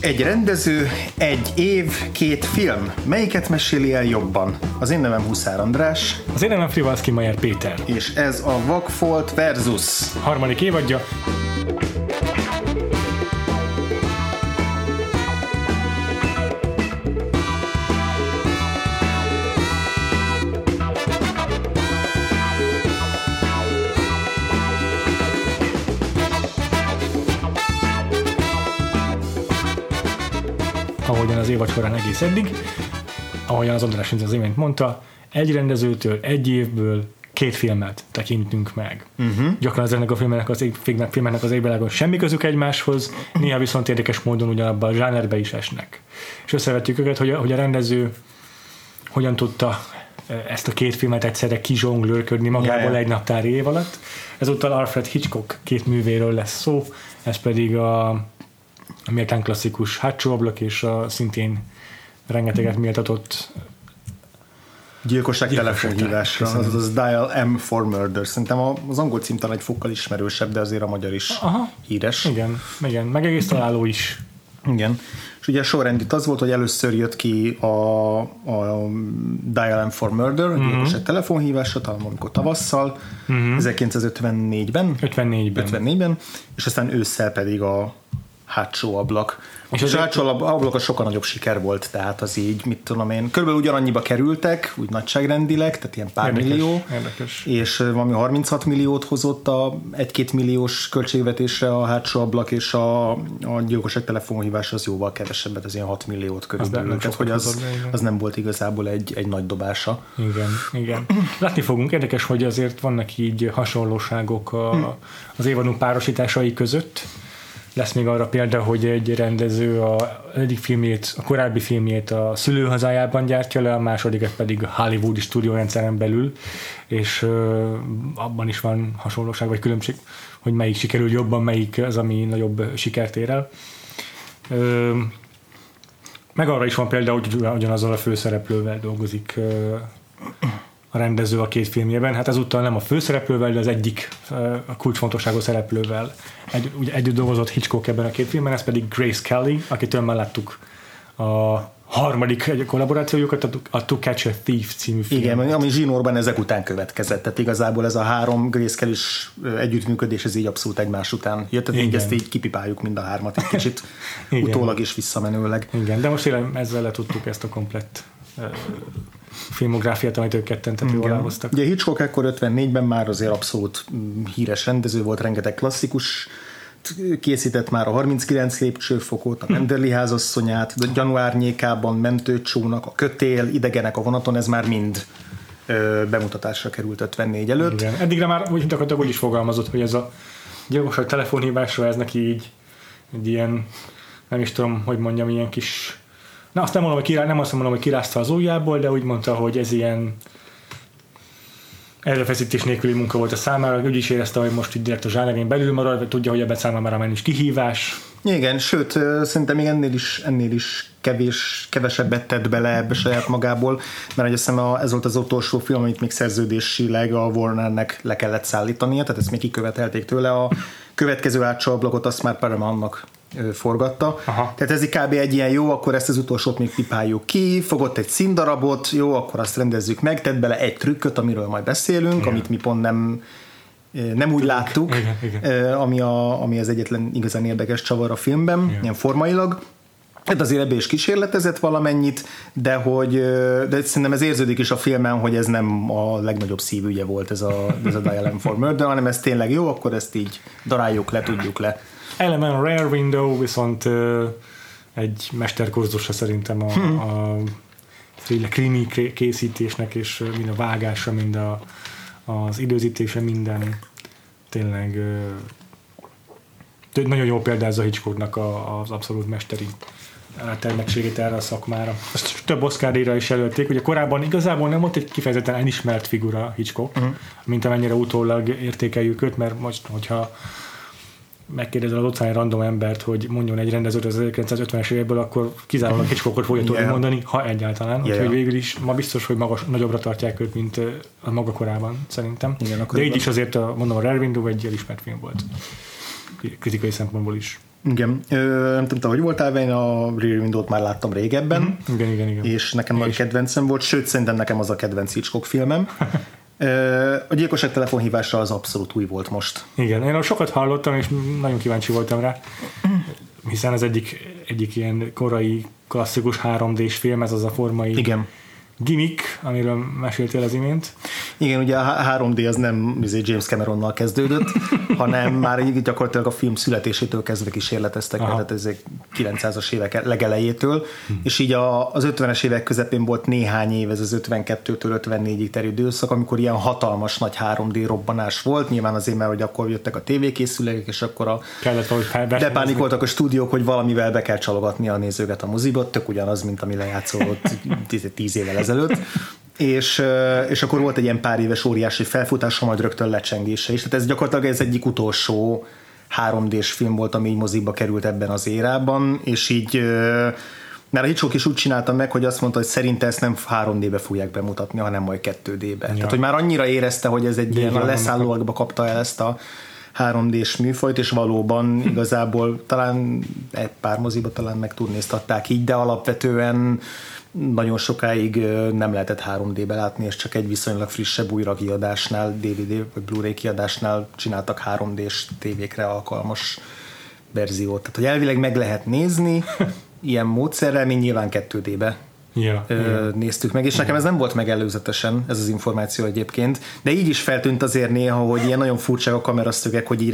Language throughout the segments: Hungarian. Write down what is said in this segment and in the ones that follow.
Egy rendező, egy év, két film. Melyiket meséli el jobban? Az én nevem Huszár András. Az én nevem Frivalszki Mayer Péter. És ez a Vagfolt versus. Harmadik évadja. Az évad során egész eddig, ahogyan az András az imént mondta, egy rendezőtől, egy évből két filmet tekintünk meg. Uh-huh. Gyakran ezeknek a filmeknek az, filmnek, filmeknek az égvilágon semmi közük egymáshoz, néha viszont érdekes módon ugyanabban a zsánerbe is esnek. És összevetjük őket, hogy a, hogy a rendező hogyan tudta e, ezt a két filmet egyszerre kizsonglőrködni magából yeah. egy naptári év alatt. Ezúttal Alfred Hitchcock két művéről lesz szó, ez pedig a a méltán klasszikus hátsó ablak, és a szintén rengeteget méltatott Gyilkosság telefonhívásra, az az Dial M for Murder. Szerintem az angol cím talán egy fokkal ismerősebb, de azért a magyar is Aha. híres. Igen, igen, meg egész találó is. Igen. És ugye a sorrend itt az volt, hogy először jött ki a, a Dial M for Murder, uh-huh. gyilkosság telefonhívásra, talán amikor tavasszal, uh-huh. 1954-ben. 54-ben. 54-ben, és aztán ősszel pedig a hátsó ablak. És az hátsó ablak a sokkal nagyobb siker volt, tehát az így, mit tudom én, körülbelül ugyanannyiba kerültek, úgy nagyságrendileg, tehát ilyen pár érdekes, millió, érdekes. és valami 36 milliót hozott a egy-két milliós költségvetésre a hátsó ablak, és a, a gyilkosság telefonhívás az jóval kevesebbet, az ilyen 6 milliót körülbelül, tehát hogy az, az nem volt igazából egy, egy nagy dobása. Igen, igen. Látni fogunk, érdekes, hogy azért vannak így hasonlóságok a, az évadunk párosításai között, lesz még arra példa, hogy egy rendező a egyik filmjét, a korábbi filmjét a szülőhazájában gyártja le, a másodikat pedig a Hollywoodi stúdiórendszeren belül, és abban is van hasonlóság vagy különbség, hogy melyik sikerül jobban, melyik az, ami nagyobb sikert ér el. Meg arra is van példa, hogy ugyanazzal a főszereplővel dolgozik a rendező a két filmjében. Hát ezúttal nem a főszereplővel, de az egyik a kulcsfontosságú szereplővel egy, ugye együtt dolgozott Hitchcock ebben a két filmben, ez pedig Grace Kelly, akitől már láttuk a harmadik egy kollaborációjukat, a To Catch a Thief című film. Igen, ami Zsinórban ezek után következett, tehát igazából ez a három Grace kelly együttműködés, ez így abszolút egymás után jött, tehát így ezt így kipipáljuk mind a hármat egy kicsit utólag is visszamenőleg. Igen, de most ezzel le tudtuk ezt a komplett filmográfiát, amit ők ketten tetőalávoztak. Ugye Hitchcock ekkor 54-ben már azért abszolút híres rendező volt, rengeteg klasszikus készített már a 39 lépcsőfokot, a Menderli házasszonyát, a gyanúárnyékában mentőcsónak, a kötél, idegenek a vonaton, ez már mind ö, bemutatásra került 54 előtt. Igen. Eddigre már úgy, mint úgy is fogalmazott, hogy ez a gyilkosság telefonhívásra ez neki így egy ilyen, nem is tudom, hogy mondjam, ilyen kis Na azt nem mondom, hogy, kirá, nem azt mondom, hogy kirázta az ujjából, de úgy mondta, hogy ez ilyen erőfeszítés nélküli munka volt a számára, úgy is érezte, hogy most itt direkt a zsánerén belül marad, vagy tudja, hogy ebben számára már is kihívás. Igen, sőt, szerintem még ennél is, ennél is kevés, kevesebbet tett bele ebbe saját magából, mert azt hiszem ez volt az utolsó film, amit még szerződésileg a Warnernek le kellett szállítania, tehát ezt még kikövetelték tőle. A következő átcsablakot azt már Paramountnak forgatta. Aha. Tehát ez kb. egy ilyen jó, akkor ezt az utolsót még pipáljuk ki, fogott egy színdarabot, jó, akkor azt rendezzük meg, tett bele egy trükköt, amiről majd beszélünk, igen. amit mi pont nem nem úgy láttuk, igen, igen. Ami, a, ami az egyetlen igazán érdekes csavar a filmben, igen. ilyen formailag. Hát azért ebből is kísérletezett valamennyit, de hogy de szerintem ez érződik is a filmen, hogy ez nem a legnagyobb szívügye volt ez a, ez a Dial M for Murder, hanem ez tényleg jó, akkor ezt így daráljuk le, tudjuk le. Element Rare Window viszont egy mesterkurzusa szerintem a, hmm. a krimi készítésnek, és mind a vágása, mind a, az időzítése, minden tényleg nagyon jó példázza Hitchcocknak a, az abszolút mesteri termettségét erre a szakmára. Ezt több oscar is jelölték, ugye korábban igazából nem volt egy kifejezetten elismert figura Hitchcock, uh-huh. mint amennyire utólag értékeljük őt, mert most, hogyha megkérdezel az utcán egy random embert, hogy mondjon egy rendezőt az 1950-es évekből, akkor kizárólag Hitchcockot fogja tudni yeah. mondani, ha egyáltalán. Yeah. Úgyhogy végül is ma biztos, hogy magas, nagyobbra tartják őt, mint a maga korában, szerintem. Igen, De így is azért, a, mondom, a Rare Window egy elismert film volt. Kritikai szempontból is. Igen. Ö, nem tudom, hogy voltál, én a Rear Window-t már láttam régebben, mm-hmm. igen, igen, igen. és nekem nagy kedvencem volt, sőt, szerintem nekem az a kedvenc Hitchcock filmem. A gyilkosság telefonhívása az abszolút új volt most. Igen, én sokat hallottam, és nagyon kíváncsi voltam rá, hiszen ez egyik, egyik ilyen korai klasszikus 3D-s film, ez az a formai Igen gimmick, amiről meséltél az imént. Igen, ugye a 3D az nem izé, James Cameronnal kezdődött, hanem már gyakorlatilag a film születésétől kezdve kísérleteztek, Aha. tehát ezek 900-as évek legelejétől, hm. és így a, az 50-es évek közepén volt néhány év, ez az 52-től 54-ig terjedő időszak, amikor ilyen hatalmas nagy 3D robbanás volt, nyilván azért, mert hogy akkor jöttek a tévékészülékek, és akkor a de pánikoltak a stúdiók, hogy valamivel be kell csalogatni a nézőket a moziba, tök ugyanaz, mint ami lejátszódott 10 évvel ezelőtt ezelőtt, és, és akkor volt egy ilyen pár éves óriási felfutása, majd rögtön lecsengése is. Tehát ez gyakorlatilag ez egyik utolsó 3D-s film volt, ami így moziba került ebben az érában, és így mert a Hitchcock is úgy csinálta meg, hogy azt mondta, hogy szerinte ezt nem 3D-be fogják bemutatni, hanem majd 2D-be. Ja. Tehát, hogy már annyira érezte, hogy ez egy ilyen a leszállóakba kapta el ezt a 3D-s műfajt, és valóban igazából talán egy pár moziba talán meg turnéztatták így, de alapvetően nagyon sokáig nem lehetett 3D-be látni, és csak egy viszonylag frissebb újra kiadásnál, DVD vagy Blu-ray kiadásnál csináltak 3D-s tévékre alkalmas verziót. Tehát, hogy elvileg meg lehet nézni ilyen módszerrel, mi nyilván 2D-be ja, ja. néztük meg, és nekem ez nem volt meg előzetesen, ez az információ egyébként, de így is feltűnt azért néha, hogy ilyen nagyon furcsa a kameraszögek, hogy így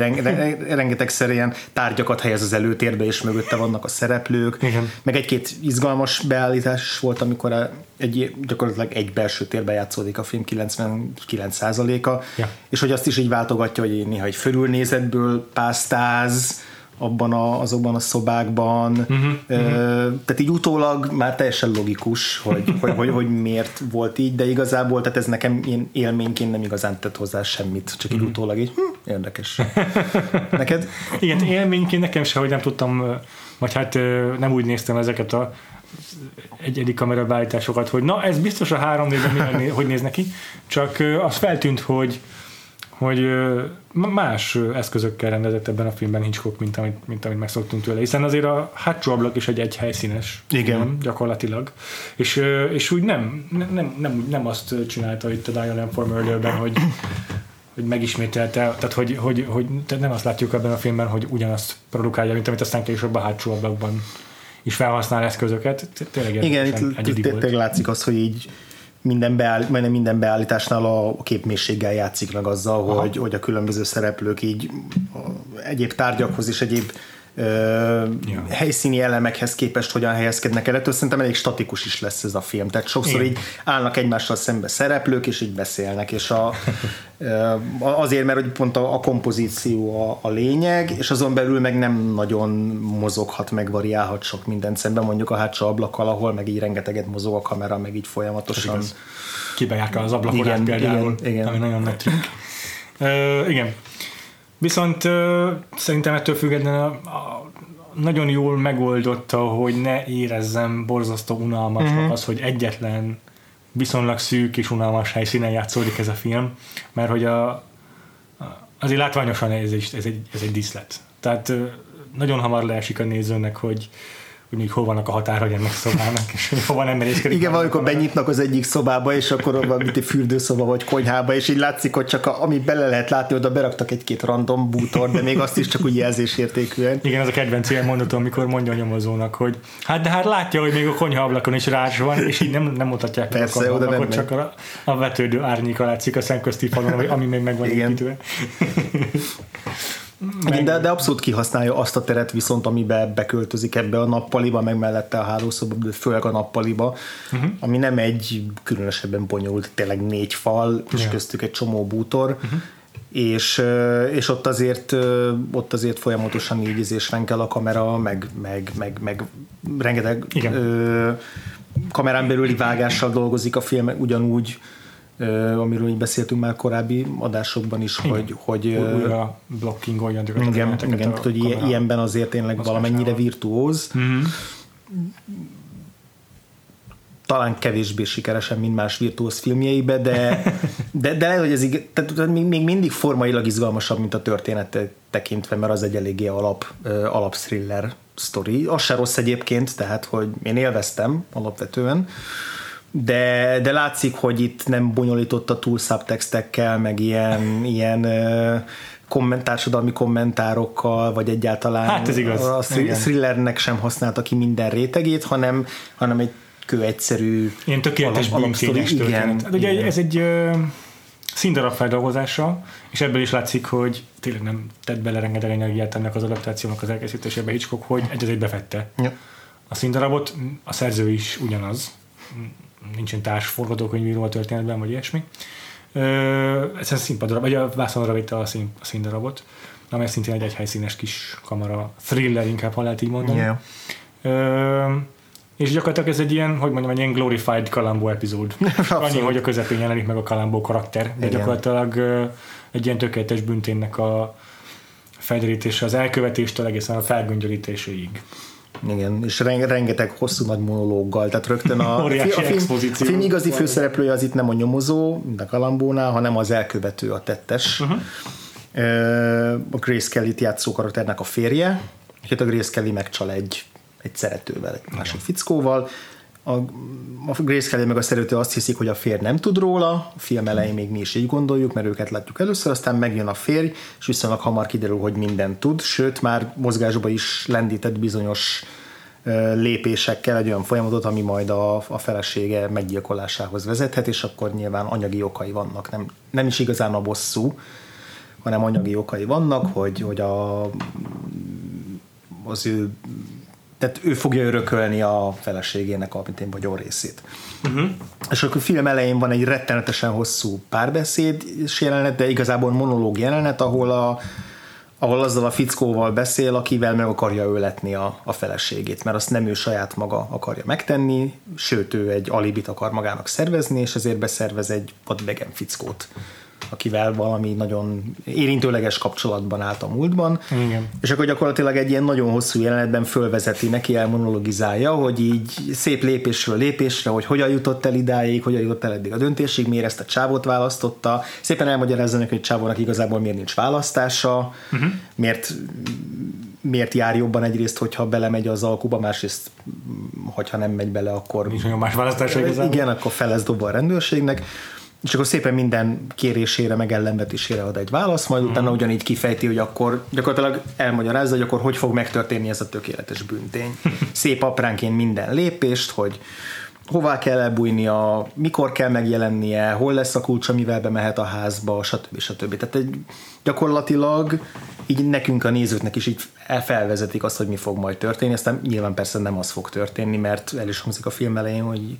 rengetegszer ilyen tárgyakat helyez az előtérbe, és mögötte vannak a szereplők, Igen. meg egy-két izgalmas beállítás volt, amikor egy, gyakorlatilag egy belső térbe játszódik a film 99%-a, ja. és hogy azt is így váltogatja, hogy néha egy fölülnézetből pásztáz, abban a, azokban a szobákban. Uh-huh, uh-huh. Tehát így utólag már teljesen logikus, hogy, hogy, hogy, hogy miért volt így, de igazából tehát ez nekem ilyen élményként nem igazán tett hozzá semmit, csak így uh-huh. utólag így hm, érdekes. Neked? Igen, élményként nekem se, hogy nem tudtam, vagy hát nem úgy néztem ezeket a egyedi kamerabeállításokat, hogy na ez biztos a 3D-ben hogy néz neki, csak az feltűnt, hogy hogy más eszközökkel rendezett ebben a filmben Hitchcock, mint amit, mint amit megszoktunk tőle, hiszen azért a hátsó ablak is egy egyhelyszínes Igen. Film, gyakorlatilag, és, és úgy nem, nem, nem, nem azt csinálta itt a Diane for Murder-ben, hogy hogy megismételte, tehát hogy, hogy, hogy tehát nem azt látjuk ebben a filmben, hogy ugyanazt produkálja, mint amit aztán később a hátsó ablakban is felhasznál eszközöket. Tényleg Igen, itt tényleg látszik az, hogy így minden, beáll, majdnem minden beállításnál a képmészséggel játszik meg azzal, hogy, hogy a különböző szereplők így egyéb tárgyakhoz és egyéb ja. helyszíni elemekhez képest hogyan helyezkednek el. Ettől szerintem elég statikus is lesz ez a film. Tehát sokszor Igen. így állnak egymással szembe szereplők, és így beszélnek, és a, azért, mert hogy pont a, a kompozíció a, a lényeg, és azon belül meg nem nagyon mozoghat, meg variálhat sok mindent szemben, mondjuk a hátsó ablakkal, ahol meg így rengeteget mozog a kamera, meg így folyamatosan. Kibejárkál az ablakon igen, például, igen, igen. ami nagyon nagy trükk. Uh, igen, Viszont uh, szerintem ettől függetlenül a, a, nagyon jól megoldotta, hogy ne érezzem borzasztó unalmasnak uh-huh. az, hogy egyetlen viszonylag szűk és unalmas helyszínen játszódik ez a film, mert hogy a, azért látványosan ez egy, ez egy, ez egy diszlet. Tehát nagyon hamar leesik a nézőnek, hogy, hogy még hol vannak a határa ennek a szobának, és hogy hova nem merészkedik. Igen, valamikor benyitnak az egyik szobába, és akkor van mint egy fürdőszoba vagy konyhába, és így látszik, hogy csak a, ami bele lehet látni, oda beraktak egy-két random bútor, de még azt is csak úgy jelzésértékűen. Igen, az a kedvenc ilyen mondatom, amikor mondja a nyomozónak, hogy hát de hát látja, hogy még a konyha ablakon is rács van, és így nem, nem mutatják Persze, a oda nem csak a, a, vetődő árnyéka látszik a szemközti falon, ami még meg van építve. Meg... De, de abszolút kihasználja azt a teret viszont, amibe beköltözik ebbe a nappaliba, meg mellette a hálószoba, de főleg a nappaliba, uh-huh. ami nem egy különösebben bonyolult, tényleg négy fal, és yeah. köztük egy csomó bútor, uh-huh. és, és ott azért ott azért folyamatosan így renkel a kamera, meg, meg, meg, meg rengeteg Igen. ö, kamerán belüli vágással dolgozik a film, ugyanúgy amiről így beszéltünk már korábbi adásokban is, igen. hogy, hogy újra blockingolja igen, igen, igen hogy ilyenben azért tényleg valamennyire virtuóz. Mm-hmm. talán kevésbé sikeresen, mint más virtuóz filmjeibe, de, de, de lehet, hogy ez ig- tehát még, mindig formailag izgalmasabb, mint a történet tekintve, mert az egy eléggé alap, ö, alap thriller sztori. Az se rossz egyébként, tehát hogy én élveztem alapvetően, de, de látszik, hogy itt nem bonyolította túl subtextekkel, meg ilyen, ilyen komment, társadalmi kommentárokkal, vagy egyáltalán Hát ez igaz. a thrillernek sem használta ki minden rétegét, hanem, hanem egy kő egyszerű Ilyen tökéletes bűntényes történet. Hát ugye igen. ez egy ö, színdarab feldolgozása, és ebből is látszik, hogy tényleg nem tett bele rengeteg energiát ennek az adaptációnak az elkészítésébe Hitchcock, hogy egy az egybe vette Ja. a színdarabot, a szerző is ugyanaz, nincsen társ forgatókönyvíró a történetben, vagy ilyesmi. A színpadra, vagy a vászonra vitte a, szín, a színdarabot, amely szintén egy egyhelyszínes kis kamera thriller, inkább, ha lehet így mondani. Yeah. Ö, és gyakorlatilag ez egy ilyen, hogy mondjam, egy ilyen glorified Kalambó epizód. Annyi, hogy a közepén jelenik meg a Kalambó karakter, de Igen. gyakorlatilag egy ilyen tökéletes bűnténynek a felderítése az elkövetéstől egészen a felgöngyölítéséig. Igen, és ren- rengeteg hosszú nagy monológgal, tehát rögtön a, a, film, a film igazi főszereplője az itt nem a nyomozó, mint a Kalambónál, hanem az elkövető, a tettes. Uh-huh. A Grace Kelly-t játszó karakternek a férje, és a Grace Kelly megcsal egy, egy szeretővel, egy másik fickóval, a, a Grace Kelly meg a szerető azt hiszik, hogy a férj nem tud róla, a film elején még mi is így gondoljuk, mert őket látjuk először, aztán megjön a férj, és viszonylag hamar kiderül, hogy mindent tud, sőt már mozgásba is lendített bizonyos lépésekkel egy olyan folyamatot, ami majd a, a felesége meggyilkolásához vezethet, és akkor nyilván anyagi okai vannak, nem, nem is igazán a bosszú, hanem anyagi okai vannak, hogy, hogy a, az ő tehát ő fogja örökölni a feleségének a mint én vagyon részét. Uh-huh. És akkor a film elején van egy rettenetesen hosszú párbeszéd jelenet, de igazából monológ jelenet, ahol a, ahol azzal a fickóval beszél, akivel meg akarja öletni a, a feleségét, mert azt nem ő saját maga akarja megtenni, sőt ő egy alibit akar magának szervezni, és ezért beszervez egy vadidegen fickót, akivel valami nagyon érintőleges kapcsolatban állt a múltban. Igen. És akkor gyakorlatilag egy ilyen nagyon hosszú jelenetben fölvezeti neki, elmonologizálja, hogy így szép lépésről lépésre, hogy hogyan jutott el idáig, hogyan jutott el eddig a döntésig, miért ezt a csávot választotta. Szépen elmagyarázza neki, hogy csávónak igazából miért nincs választása, uh-huh. miért miért jár jobban egyrészt, hogyha belemegy az alkuba, másrészt, hogyha nem megy bele, akkor Nincs nagyon más választása igazából. igen, akkor felez dobva a rendőrségnek, és akkor szépen minden kérésére, meg ellenvetésére ad egy választ, majd utána ugyanígy kifejti, hogy akkor gyakorlatilag elmagyarázza, hogy akkor hogy fog megtörténni ez a tökéletes bűntény. Szép apránként minden lépést, hogy hová kell elbújnia, mikor kell megjelennie, hol lesz a kulcs, amivel bemehet a házba, stb. stb. Tehát egy, gyakorlatilag így nekünk a nézőknek is így felvezetik azt, hogy mi fog majd történni, aztán nyilván persze nem az fog történni, mert el is hangzik a film elején, hogy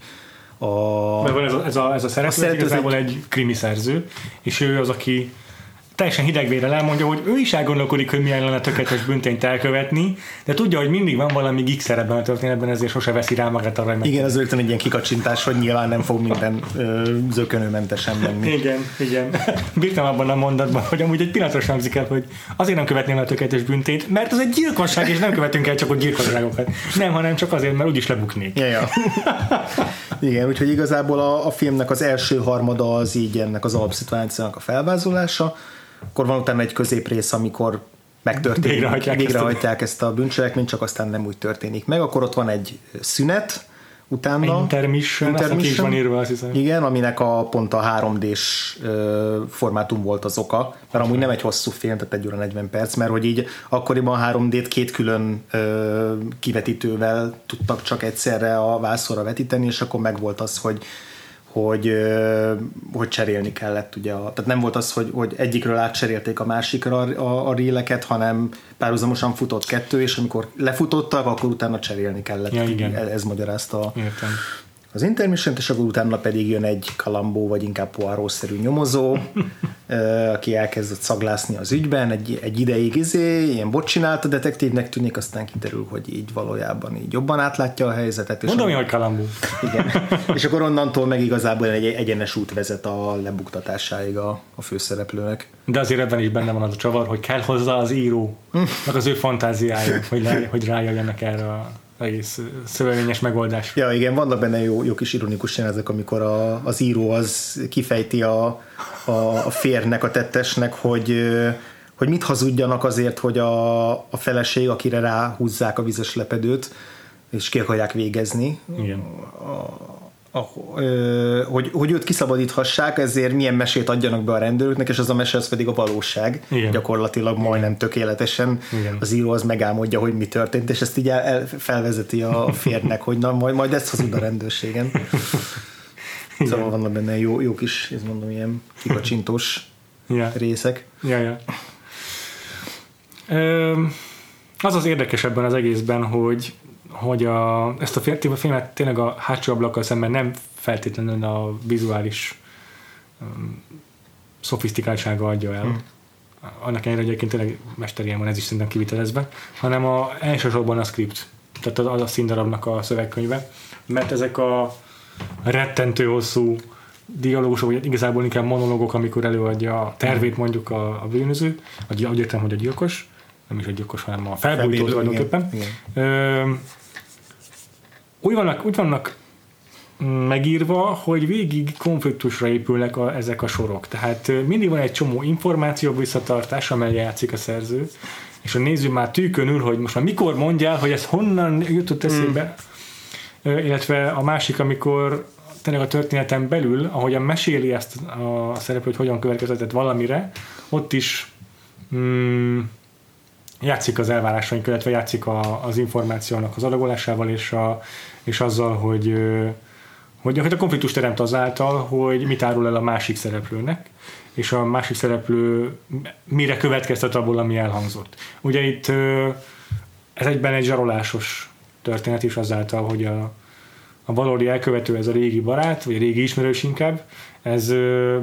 a... Mert van ez a, ez a, ez a szereplő, A szereplő igazából egy- egy krimi szerző, és ő az, aki teljesen hidegvérrel elmondja, hogy ő is elgondolkodik, hogy milyen lenne tökéletes büntényt elkövetni, de tudja, hogy mindig van valami gigszer ebben a történetben, ezért sose veszi rá magát arra, hogy. Igen, ez rögtön egy ilyen kikacsintás, hogy nyilván nem fog minden ö, zökönőmentesen menni. Igen, igen. Bírtam abban a mondatban, hogy amúgy egy pillanatra sem el, hogy azért nem követném el a tökéletes büntényt, mert az egy gyilkosság, és nem követünk el csak a gyilkosságokat. Nem, hanem csak azért, mert úgyis lebuknék. Ja, ja. Igen, úgyhogy igazából a, a filmnek az első harmada az így ennek az alapszituációnak a felvázolása, akkor van utána egy középrész, amikor megtörténik, Végrehajtják végrehajtják, ezt, a... ezt a bűncselekményt, csak aztán nem úgy történik meg, akkor ott van egy szünet, utána. Intermission, ki is van írva, azt hiszem. Igen, aminek a pont a 3D-s ö, formátum volt az oka, mert amúgy nem egy hosszú film, tehát egy óra 40 perc, mert hogy így akkoriban 3D-t két külön ö, kivetítővel tudtak csak egyszerre a vászorra vetíteni, és akkor meg volt az, hogy hogy, hogy cserélni kellett. Ugye tehát nem volt az, hogy, hogy egyikről átcserélték a másikra a, a, a réleket, hanem párhuzamosan futott kettő, és amikor lefutottak, akkor utána cserélni kellett. Ja, igen. Ez, ez magyarázta a, Értem. Az intermission és akkor utána pedig jön egy kalambó, vagy inkább poáró-szerű nyomozó, aki elkezdett szaglászni az ügyben, egy, egy ideig izé, ilyen bot csinált a detektívnek tűnik, aztán kiderül, hogy így valójában így jobban átlátja a helyzetet. És Mondom, hogy kalambú. igen. és akkor onnantól meg igazából egy egyenes út vezet a lebuktatásáig a, a főszereplőnek. De azért ebben is benne van az a csavar, hogy kell hozzá az író, meg az ő fantáziája, hogy, le, hogy rájöjjenek erre a egész szövevényes megoldás. Ja, igen, vannak benne jó, jó kis ironikus jelenetek, amikor a, az író az kifejti a, a, a férnek, a tettesnek, hogy hogy mit hazudjanak azért, hogy a, a feleség, akire ráhúzzák a vizes lepedőt, és ki akarják végezni. Igen. A, a, ö, hogy, hogy őt kiszabadíthassák, ezért milyen mesét adjanak be a rendőröknek, és az a mese az pedig a valóság. Igen. Gyakorlatilag majdnem tökéletesen Igen. az író az megálmodja, hogy mi történt, és ezt így el, el, felvezeti a férnek, hogy na, majd, majd ezt hazud a rendőrségen. Szóval vannak benne jó, jó kis, ez mondom, ilyen kikacsintós Ja. részek. Ja, ja. Ö, az az érdekes ebben az egészben, hogy, hogy a, ezt a fi- a filmet tényleg a hátsó ablakkal szemben nem feltétlenül a vizuális um, szofisztikáltsága adja el. Hmm. Annak ellenére, hogy egyébként tényleg mesterien van ez is szerintem kivitelezve, hanem a, elsősorban a script, tehát az, az a színdarabnak a szövegkönyve, mert ezek a rettentő hosszú dialógusok, vagy igazából inkább monológok, amikor előadja a tervét mondjuk a, a bűnöző, vagy úgy értem, hogy a gyilkos, nem is a gyilkos, hanem a felbújtó tulajdonképpen. Ö, úgy vannak, úgy vannak megírva, hogy végig konfliktusra épülnek a, ezek a sorok. Tehát mindig van egy csomó információ visszatartás, amely játszik a szerző, és a néző már tűkönül, hogy most már mikor mondjál, hogy ez honnan jutott eszébe, mm. illetve a másik, amikor tényleg a történeten belül, ahogyan meséli ezt a szereplő, hogy hogyan következett valamire, ott is mm, játszik az elvárásaink, illetve játszik a, az információnak az adagolásával, és, a, és azzal, hogy, hogy, hogy a konfliktus teremt azáltal, hogy mit árul el a másik szereplőnek, és a másik szereplő mire következtet abból, ami elhangzott. Ugye itt ez egyben egy zsarolásos történet is azáltal, hogy a, a valódi elkövető, ez a régi barát, vagy a régi ismerős inkább, ez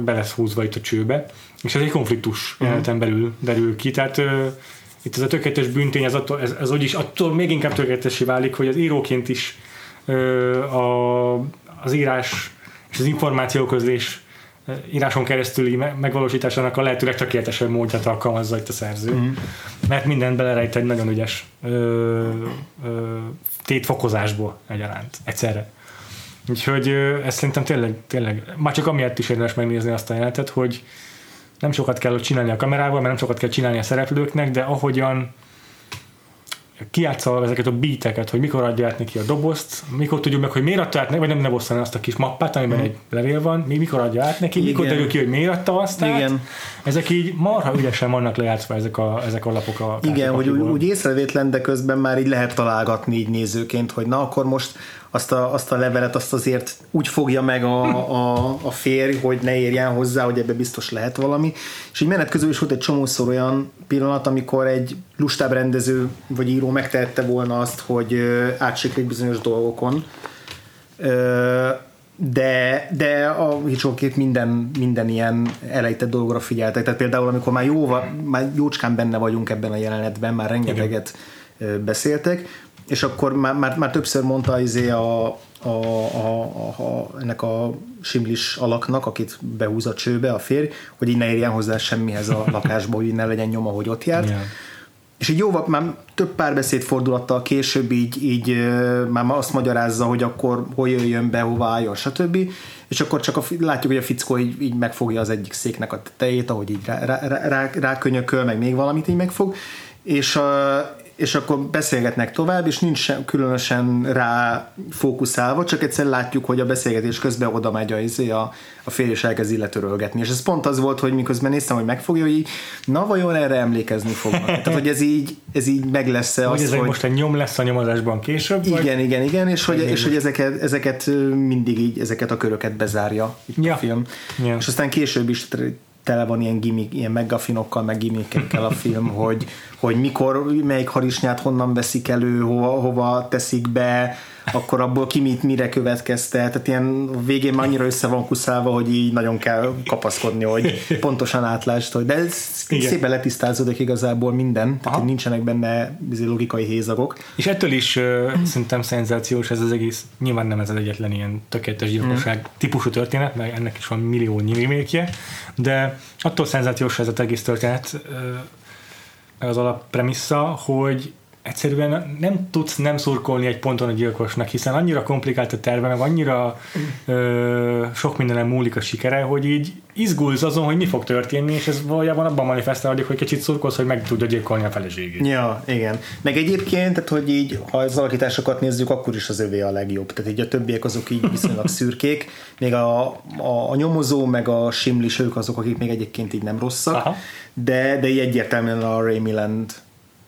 be lesz húzva itt a csőbe, és ez egy konfliktus jeleneten belül derül ki, tehát itt ez a tökéletes bűntény, ez, attól, ez, ez úgyis attól még inkább tökéletesé válik, hogy az íróként is ö, a, az írás és az információközlés íráson keresztüli me- megvalósításának a lehető legtökéletesebb módját alkalmazza itt a szerző. Mm. Mert minden belerejt egy nagyon ügyes ö, ö, tétfokozásból egyaránt, egyszerre. Úgyhogy ö, ez szerintem tényleg, tényleg, már csak amiatt is érdemes megnézni azt a jelenetet, hogy nem sokat kell ott csinálni a kamerával, mert nem sokat kell csinálni a szereplőknek, de ahogyan kiátsza ezeket a beateket, hogy mikor adja át neki a dobozt, mikor tudjuk meg, hogy miért adta át, vagy nem ne bosszani azt a kis mappát, amiben egy levél van, mi mikor adja át neki, mikor Igen. derül ki, hogy miért adta azt át. Igen. Ezek így marha ügyesen vannak lejátszva ezek a, ezek a lapok a Igen, hogy úgy, úgy észrevétlen, de közben már így lehet találgatni így nézőként, hogy na akkor most azt a, azt a levelet azt azért úgy fogja meg a, a, a férj, hogy ne érjen hozzá, hogy ebbe biztos lehet valami. És így menet közül is volt egy csomószor olyan pillanat, amikor egy lustább rendező vagy író megtehette volna azt, hogy átsiklik bizonyos dolgokon. De, de a Hitchcockét minden, minden ilyen elejtett dologra figyeltek. Tehát például, amikor már, jó, már jócskán benne vagyunk ebben a jelenetben, már rengeteget ö, beszéltek, és akkor már, már, már többször mondta izé a, a, a, a, a, ennek a simlis alaknak, akit behúz a csőbe a férj, hogy így ne érjen hozzá semmihez a lakásba, hogy így ne legyen nyoma, hogy ott járt. Ja. És így jóval, már több párbeszéd fordulattal később így, így már azt magyarázza, hogy akkor hol jöjjön be, hova álljon, stb. És akkor csak a, látjuk, hogy a fickó így, így megfogja az egyik széknek a tetejét, ahogy így rá, rá, rá, rá, rákönyököl, meg még valamit így megfog, és, és akkor beszélgetnek tovább, és nincs sem különösen rá fókuszálva, csak egyszer látjuk, hogy a beszélgetés közben oda megy a, izé a, a férj, és elkezd illetörölgetni. És ez pont az volt, hogy miközben néztem, hogy megfogja, hogy így, na vajon erre emlékezni fognak. Tehát, hogy ez így, ez így meg lesz-e az, ez hogy... most egy nyom lesz a nyomozásban később? Vagy? Igen, igen, igen, és hogy, és hogy ezeket, ezeket mindig így, ezeket a köröket bezárja Ja. a film. Ja. És aztán később is tele van ilyen, gimmick, ilyen megafinokkal, meg gimmickekkel a film, hogy, hogy mikor, melyik harisnyát honnan veszik elő, hova, hova teszik be, akkor abból ki mit, mire következte, tehát ilyen végén már annyira össze van kuszálva, hogy így nagyon kell kapaszkodni, hogy pontosan átlást, hogy de ez Igen. szépen letisztázódik igazából minden, tehát Aha. nincsenek benne logikai hézagok. És ettől is uh, szerintem szenzációs ez az egész. Nyilván nem ez az egyetlen ilyen tökéletes gyilkosság mm. típusú történet, meg ennek is van millió remékje, de attól szenzációs ez az egész történet, uh, az alappremissza, hogy egyszerűen nem tudsz nem szurkolni egy ponton a gyilkosnak, hiszen annyira komplikált a terve, meg annyira ö, sok mindenem múlik a sikere, hogy így izgulsz azon, hogy mi fog történni, és ez valójában abban manifestálódik, hogy kicsit szurkolsz, hogy meg tudja gyilkolni a feleségét. Ja, igen. Meg egyébként, tehát hogy így, ha az alakításokat nézzük, akkor is az övé a legjobb. Tehát így a többiek azok így viszonylag szürkék, még a, a, a nyomozó, meg a simlis, ők azok, akik még egyébként így nem rosszak, Aha. de, de így egyértelműen a Ray Milland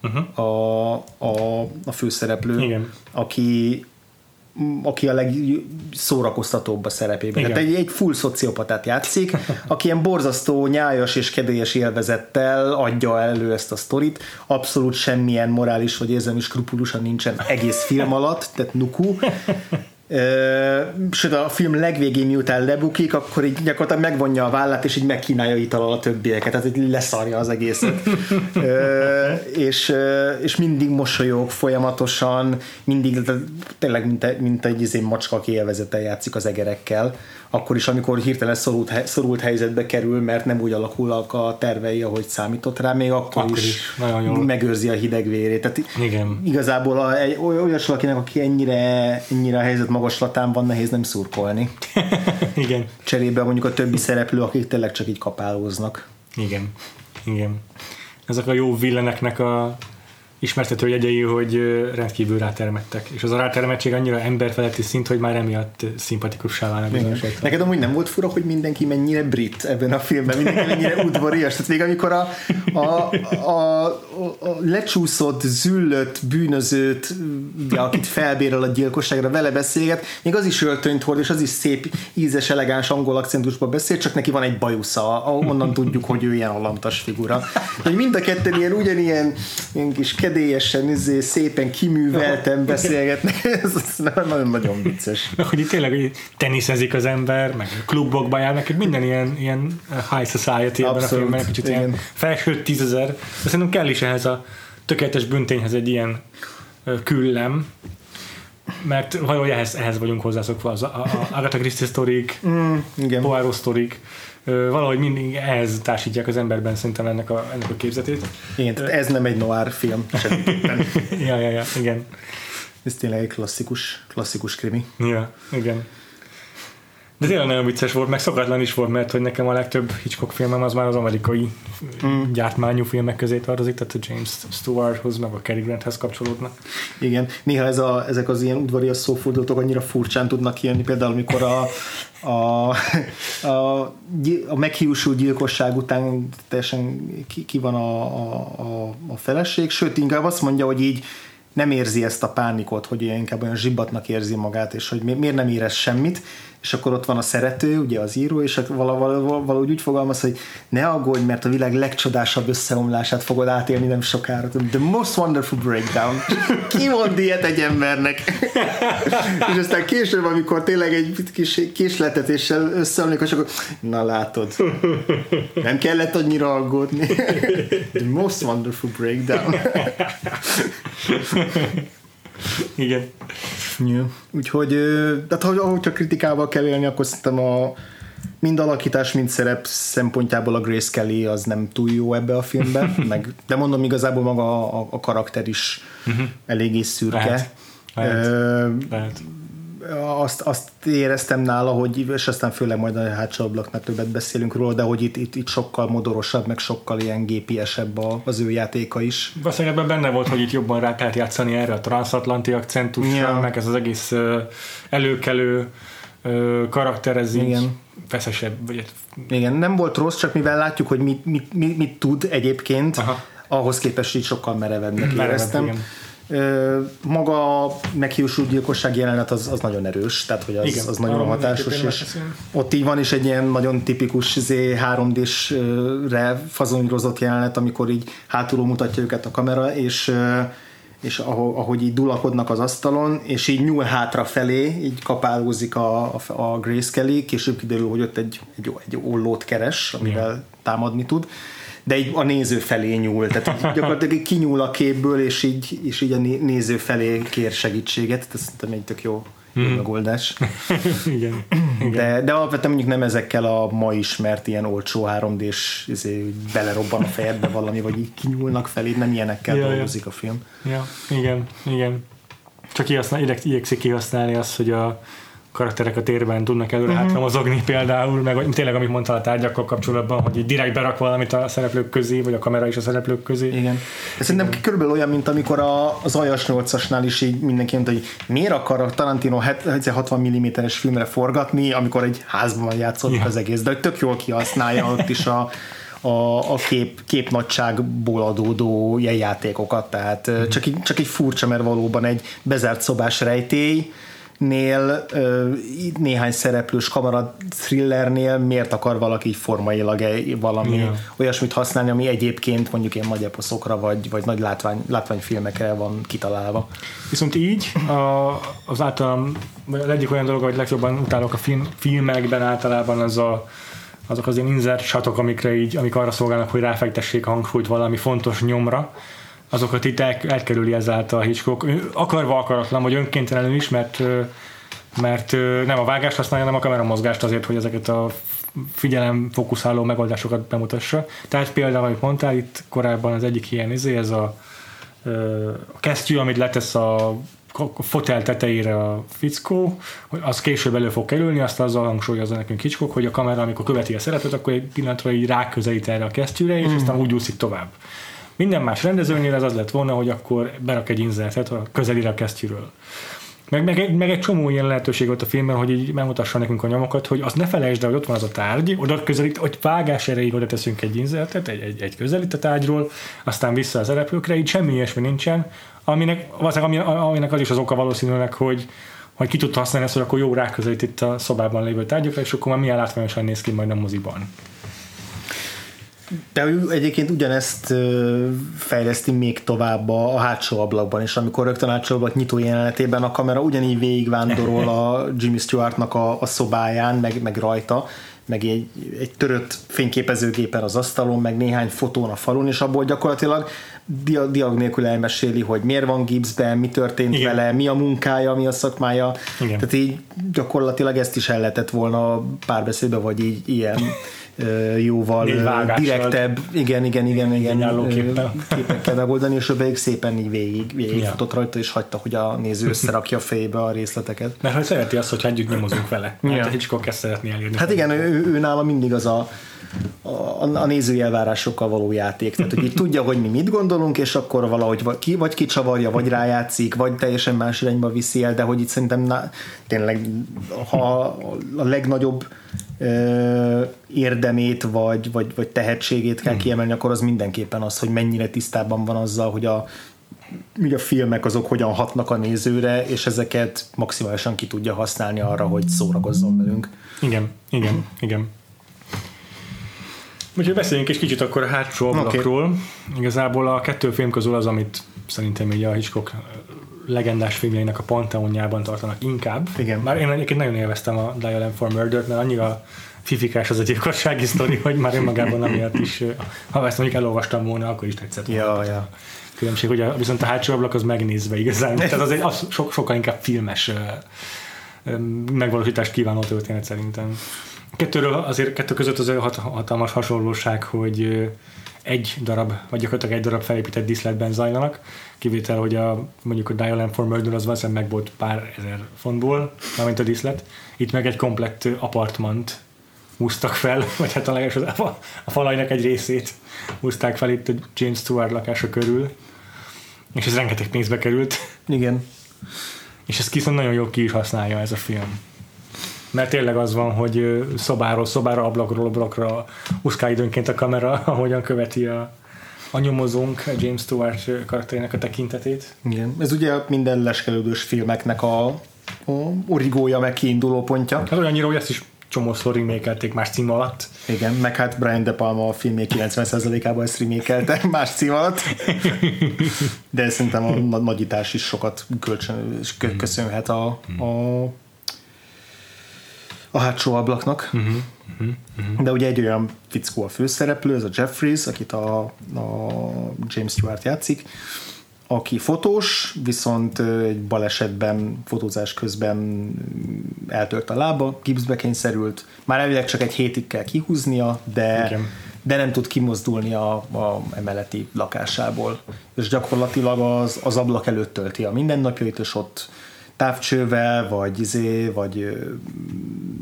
uh-huh. a, a, a főszereplő, Igen. aki aki a legszórakoztatóbb a szerepében. Igen. Tehát egy, egy full szociopatát játszik, aki ilyen borzasztó, nyájas és kedélyes élvezettel adja elő ezt a sztorit. Abszolút semmilyen morális vagy érzelmi skrupulusan nincsen egész film alatt, tehát nuku sőt a film legvégén miután lebukik, akkor így gyakorlatilag megvonja a vállát, és így megkínálja ital a többieket, tehát így leszarja az egészet. és, és mindig mosolyog folyamatosan, mindig tényleg mint, mint egy izé macska, aki élvezettel játszik az egerekkel akkor is, amikor hirtelen szorult, szorult helyzetbe kerül, mert nem úgy alakulnak a tervei, ahogy számított rá, még akkor, akkor is, is nagyon jól. megőrzi a hideg vérét. Tehát Igen. Igazából a, egy, olyas valakinek, aki ennyire, ennyire a helyzet magaslatán van, nehéz nem szurkolni. Igen. Cserébe mondjuk a többi szereplő, akik tényleg csak így kapálóznak. Igen. Igen. Ezek a jó villeneknek a ismertető jegyei, hogy rendkívül rátermettek. És az a rátermettség annyira emberfeletti szint, hogy már emiatt szimpatikussá válnak bizonyos Neked amúgy nem volt fura, hogy mindenki mennyire brit ebben a filmben, mindenki mennyire udvarias. Tehát még amikor a, a, a, a lecsúszott, züllött bűnözőt, ugye, akit felbérel a gyilkosságra, vele beszélget, még az is öltönyt hord, és az is szép, ízes, elegáns angol akcentusban beszél, csak neki van egy bajusza, onnan tudjuk, hogy ő ilyen alantas figura. Hogy mind a ketten ilyen ugyanilyen ilyen kis kedélyesen, izé, szépen kiművelten beszélgetnek, ez, ez nagyon-nagyon vicces. Hogy itt tényleg teniszezik az ember, meg klubokba járnak, minden ilyen, ilyen high society ebben a filmben, kicsit igen. ilyen felső tízezer. De szerintem kell is ehhez a tökéletes büntényhez egy ilyen küllem, mert valahogy ehhez, ehhez vagyunk hozzászokva, az a, a Agatha Christie sztorik, mm, Poirot sztorik, valahogy mindig ehhez társítják az emberben szerintem ennek a, ennek a képzetét. Igen, tehát ez nem egy noir film. ja, ja, ja, igen. Ez tényleg egy klasszikus, klasszikus krimi. Ja, igen. De tényleg nagyon vicces volt, meg szokatlan is volt, mert hogy nekem a legtöbb Hitchcock filmem az már az amerikai mm. gyártmányú filmek közé tartozik, tehát a James Stewarthoz, meg a Cary Granthez kapcsolódnak. Igen, néha ez a, ezek az ilyen udvarias szófordulatok annyira furcsán tudnak jönni, például amikor a, a, a, a meghiúsult gyilkosság után teljesen ki, ki van a, a, a feleség, sőt inkább azt mondja, hogy így nem érzi ezt a pánikot, hogy inkább olyan zsibbatnak érzi magát, és hogy miért nem érez semmit, és akkor ott van a szerető, ugye az író, és valahogy, valahogy úgy fogalmaz, hogy ne aggódj, mert a világ legcsodásabb összeomlását fogod átélni nem sokára. The most wonderful breakdown. Ki mond ilyet egy embernek? és aztán később, amikor tényleg egy kis késletetéssel összeomlik, és akkor na látod, nem kellett annyira aggódni. The most wonderful breakdown. Igen. Ja. Úgyhogy, tehát csak kritikával kell élni, akkor szerintem a mind alakítás, mind szerep szempontjából a Grace Kelly az nem túl jó ebbe a filmbe, meg, de mondom igazából maga a, a karakter is uh-huh. eléggé szürke. Lehet. Lehet. Ö, Lehet azt, azt éreztem nála, hogy, és aztán főleg majd a hátsó ablaknál többet beszélünk róla, de hogy itt, itt, itt sokkal modorosabb, meg sokkal ilyen gépiesebb az ő játéka is. Valószínűleg ebben benne volt, hogy itt jobban rá kellett játszani erre a transatlanti akcentusra, ja. meg ez az egész előkelő karakterezés. Igen. Feszesebb. Vagy... Igen, nem volt rossz, csak mivel látjuk, hogy mit, mit, mit, mit tud egyébként, Aha. ahhoz képest így sokkal merevebbnek éreztem. Igen maga a meghiúsult gyilkosság jelenet az, az nagyon erős, tehát hogy az, Igen, az nagyon hatásos, és ott így van is egy ilyen nagyon tipikus 3D-re fazonyrozott jelenet, amikor így hátulról mutatja őket a kamera, és és ahogy így dulakodnak az asztalon, és így nyúl hátra felé, így kapálózik a, a, a Grace Kelly, később kiderül, hogy ott egy, egy, egy ollót keres, amivel Igen. támadni tud de így a néző felé nyúl, tehát gyakorlatilag kinyúl a képből, és így, és így a néző felé kér segítséget, ez szerintem egy tök jó, mm. megoldás. igen. De, de alapvetően mondjuk nem ezekkel a ma ismert ilyen olcsó 3D-s izé, belerobban a fejedbe valami, vagy így kinyúlnak felé, nem ilyenekkel Ja, ja. dolgozik a film. Ja, igen, igen. Csak igyekszik kihasználni azt, hogy a karakterek a térben tudnak előre Mhm. uh-huh. hátra mozogni például, meg hogy tényleg, amit mondtál a tárgyakkal kapcsolatban, hogy így direkt berak valamit a szereplők közé, vagy a kamera is a szereplők közé. Igen. Ez szerintem körülbelül olyan, mint amikor a, az Ajas 8-asnál is így mindenki mondta, hogy miért akar a Tarantino het- 60 mm-es filmre forgatni, amikor egy házban játszott Ja. az egész, de tök jól kihasználja ott is a, a, a kép, képnagyságból adódó ilyen játékokat, tehát mm. csak, így, csak egy furcsa, mert valóban egy bezárt szobás rejtély, nél néhány szereplős kamera thrillernél miért akar valaki így formailag valami Ja. olyasmit használni, ami egyébként mondjuk ilyen nagy eposzokra vagy, vagy nagy látvány, látványfilmekre van kitalálva. Viszont így a, az általam, az egyik olyan dolog, hogy legjobban utálok a film, filmekben általában az a, azok az ilyen shotok, amikre így, amik arra szolgálnak, hogy ráfektessék a hangsúlyt valami fontos nyomra, azokat itt el, elkerüli ezáltal a Hitchcock. Akarva akaratlan, vagy önkéntelenül is, mert, mert nem a vágást használja, hanem a kameramozgást azért, hogy ezeket a figyelem fókuszáló megoldásokat bemutassa. Tehát például, amit mondtál, itt korábban az egyik ilyen izé, ez a, a kesztyű, amit letesz a fotel tetejére a fickó, az később elő fog kerülni, azt azzal hangsúlyozza nekünk Hitchcock, hogy a kamera, amikor követi a szereplőt, akkor egy pillanatra így ráközelít erre a kesztyűre, és aztán úgy úszik tovább. Minden más rendezőnél ez az lett volna, hogy akkor berak egy inzertet a közelire a kesztyűről. Meg, meg, egy- meg egy csomó ilyen lehetőség volt a filmben, hogy így megmutassa nekünk a nyomokat, hogy azt ne felejtsd el, hogy ott van az a tárgy, oda közelít, hogy vágás erejéig oda teszünk egy inzertet, egy, egy, egy közelít a tárgyról, aztán vissza az szereplőkre, így semmi ilyesmi nincsen, aminek, aminek az is az oka valószínűleg, hogy hogy ki tudta használni ezt, hogy akkor jó ráközelít itt a szobában lévő tárgyakra, és akkor már milyen látványosan néz ki majd a moziban. De egyébként ugyanezt fejleszti még tovább a, a hátsó ablakban, és amikor rögtön hátsó ablak nyitó jelenetében a kamera ugyanígy végigvándorol a Jimmy Stewartnak a, a szobáján, meg, meg rajta, meg egy, egy törött fényképezőgépen az asztalon, meg néhány fotón a falon, és abból gyakorlatilag dia- diag nélkül elmeséli, hogy miért van gipszben, mi történt Igen. vele, mi a munkája, mi a szakmája. Igen. Tehát így gyakorlatilag ezt is el lehetett volna párbeszédbe, vagy így ilyen jóval direktebb, igen, igen, igen, igen, képekkel megoldani, és ő pedig szépen így végig, végig Ja. futott rajta, és hagyta, hogy a néző összerakja a fejébe a részleteket. Mert hogy szereti azt, hogy együtt nyomozunk vele. Ja. Hát Hitchcock ezt szeretné elérni. Hát igen, ő, ő nála mindig az a, a, a nézői elvárásokkal való játék. Tehát, hogy így tudja, hogy mi mit gondolunk, és akkor valahogy vagy, ki, vagy kicsavarja, vagy rájátszik, vagy teljesen más irányba viszi el, de hogy itt szerintem na, tényleg, ha a legnagyobb ö, érdemét, vagy, vagy, vagy tehetségét kell kiemelni, akkor az mindenképpen az, hogy mennyire tisztában van azzal, hogy a hogy a filmek azok hogyan hatnak a nézőre, és ezeket maximálisan ki tudja használni arra, hogy szórakozzon velünk. Igen, igen, igen. Úgyhogy beszéljünk egy kicsit akkor a hátsó ablakról. Okay. Igazából a kettő film közül az, amit szerintem így a Hitchcock legendás filmjeinek a panteonjában tartanak inkább. Igen. Már én egyébként nagyon élveztem a Dial M for Murder-t, mert annyira fifikás az a gyilkossági sztori, hogy már önmagában amiatt is, ha ezt mondjuk elolvastam volna, akkor is tetszett volna. Ja, ja. Különbség, hogy a, viszont a hátsó ablak az megnézve igazán. Tehát az egy az so, sokkal inkább filmes ö, megvalósítást kívánó történet szerintem. Kettőről azért kettő között az hat, hatalmas hasonlóság, hogy egy darab, vagy gyakorlatilag egy darab felépített díszletben zajlanak, kivétel, hogy a, mondjuk a Dial for Murder az valószínűleg meg volt pár ezer fontból, mármint a díszlet. Itt meg egy komplett apartmant húztak fel, vagy hát a, leges, a, a falainak egy részét húzták fel itt a James Stewart lakása körül, és ez rengeteg pénzbe került, Igen. és ezt viszont nagyon jól ki is használja ez a film. Mert tényleg az van, hogy szobáról szobára, ablakról ablakra úszkál időnként a kamera, ahogyan követi a, a nyomozónk James Stewart karakterének a tekintetét. Igen. Ez ugye minden leskelődős filmeknek a, a origója, meg kiinduló pontja. Hát olyannyira, hogy ezt is csomószor remékelték más cím alatt. Igen, meg hát Brian De Palma a filmé 90%-ában ezt remékelte más cím alatt. De szerintem a na- nagyítás is sokat kölcsön, kö- köszönhet a, a, a hátsó ablaknak. De ugye egy olyan fickó a főszereplő, ez a Jeffries, akit a, a James Stewart játszik, aki fotós, viszont egy balesetben, fotózás közben eltört a lába, gipszbe kényszerült, már elvileg csak egy hétig kell kihúznia, de, Igen. de nem tud kimozdulni a, a emeleti lakásából. És gyakorlatilag az, az ablak előtt tölti a mindennapjait, és ott távcsővel, vagy izé, vagy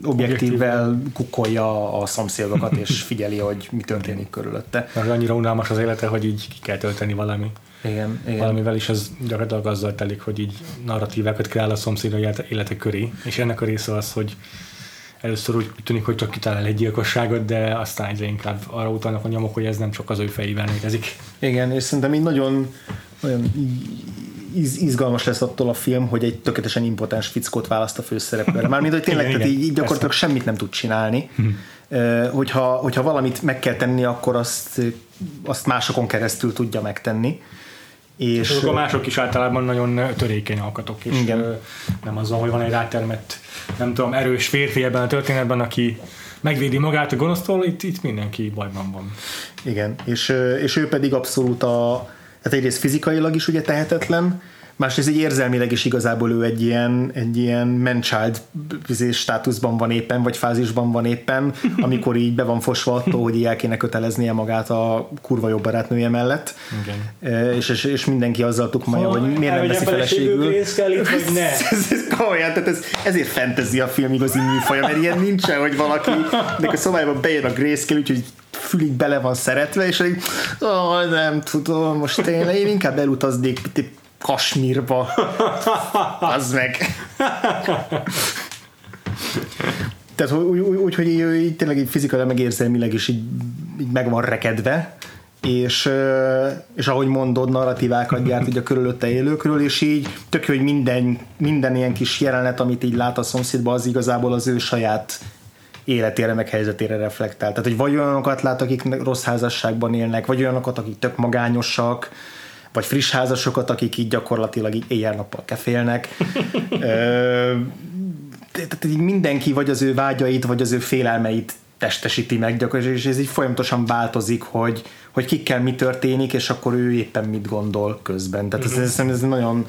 objektívvel kukolja a szomszédokat, és figyeli, hogy mi történik körülötte. Mert annyira unalmas az élete, hogy így ki kell tölteni valami. Igen, igen. Valamivel is az gyakorlatilag azzal telik, hogy így narratívákat kreál a szomszédai élete köré, és ennek a része az, hogy először úgy tűnik, hogy csak kitalál egy gyilkosságot, de aztán egyre inkább arra utalnak a nyomok, hogy ez nem csak az ő fejében létezik. Igen, és szerintem így nagyon, nagyon iz, izgalmas lesz attól a film, hogy egy tökéletesen impotens fickót választ a főszereplőre. Mármint, hogy tényleg igen, tehát így, így gyakorlatilag persze. semmit nem tud csinálni. Hm. Hogyha, hogyha valamit meg kell tenni, akkor azt, azt másokon keresztül tudja megtenni. És a mások is általában nagyon törékeny alkatok, és igen. nem azzal, hogy van egy rátermett, nem tudom, erős férfi ebben a történetben, aki megvédi magát a gonosztól, itt, itt mindenki bajban van. Igen, és, és ő pedig abszolút a, tehát egyrészt fizikailag is ugye tehetetlen, másrészt egy érzelmileg is igazából ő egy ilyen, egy ilyen man-child státuszban van éppen, vagy fázisban van éppen, amikor így be van fosva attól, hogy el kéne köteleznie magát a kurva jobb barátnője mellett. Igen. És, és, és mindenki azzal tukmaja, hogy miért nem veszi feleségül. Kell itt, vagy ne. ez, ez, ez komolyan, tehát ez, ezért fentezi a film igazi műfaja, mert ilyen nincsen, hogy valaki a szobájában bejön a grayscale, úgyhogy fülig bele van szeretve, és hogy oh, nem tudom, most tényleg én inkább elutaznék Kasmírba. Az meg. Tehát úgy, úgy, úgy hogy így, így tényleg így fizikailag meg érzelmileg is így, így meg van rekedve, és, és ahogy mondod, narratívákat gyárt így a körülötte élőkről, és így tök hogy minden, minden ilyen kis jelenet, amit így lát a szomszédban, az igazából az ő saját életére, meg helyzetére reflektál. Tehát, hogy vagy olyanokat lát, akik rossz házasságban élnek, vagy olyanokat, akik tök magányosak, vagy friss házasokat, akik így gyakorlatilag így éjjel-nappal kefélnek. Tehát így mindenki vagy az ő vágyait, vagy az ő félelmeit testesíti meg gyakorlatilag, és ez így folyamatosan változik, hogy, hogy kikkel mi történik, és akkor ő éppen mit gondol közben. Tehát ez, ez, ez nagyon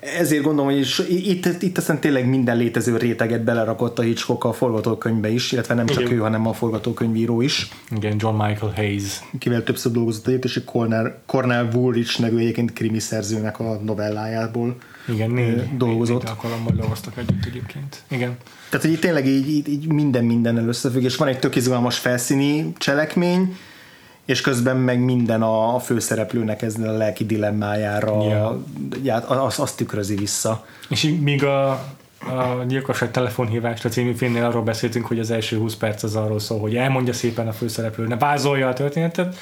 ezért gondolom, hogy is, itt, itt aztán tényleg minden létező réteget belerakott a Hitchcock a forgatókönyvbe is, illetve nem csak Igen. ő, hanem a forgatókönyvíró is. Igen, John Michael Hayes. Kivel többször dolgozott egyet, és Cornell, Cornell Woolrich nevű egyébként krimi szerzőnek a novellájából Igen, négy, dolgozott. Négy alkalommal dolgoztak együtt egyébként. Igen. Tehát, hogy itt tényleg így, így, így minden minden összefügg, és van egy tök izgalmas felszíni cselekmény, és közben meg minden a, főszereplőnek ez a lelki dilemmájára yeah. azt, azt tükrözi vissza. És míg a, a gyilkosság telefonhívást a című filmnél arról beszéltünk, hogy az első 20 perc az arról szól, hogy elmondja szépen a főszereplő, ne vázolja a történetet,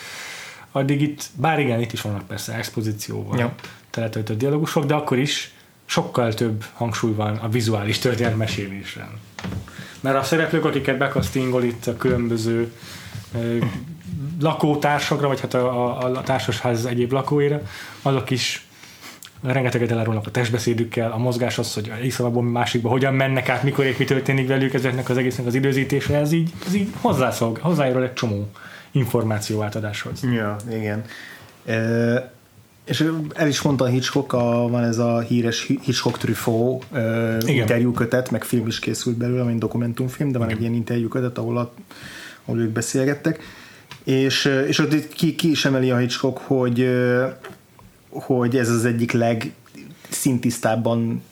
addig itt, bár igen, itt is vannak persze expozícióval ja. teletöltött dialogusok, de akkor is sokkal több hangsúly van a vizuális történet mesélésre. Mert a szereplők, akiket bekasztingol itt a különböző lakótársakra, vagy hát a, a, a társasház egyéb lakóira, azok is rengeteget elárulnak a testbeszédükkel, a mozgás az, hogy szavakból másikba hogyan mennek át, mikor mi történik velük, ezeknek az egésznek az időzítése, ez így, ez így hozzászolg, hozzájárul egy csomó információ átadáshoz. Ja, igen. E, és el is mondta Hitchcock, a, van ez a híres Hitchcock Truffaut e, interjúkötet, meg film is készült belőle, mint dokumentumfilm, de van igen. egy ilyen interjúkötet, ahol, a, ahol ők beszélgettek, és, és ott itt ki, ki is emeli a Hitchcock, hogy, hogy ez az egyik legszintisztábban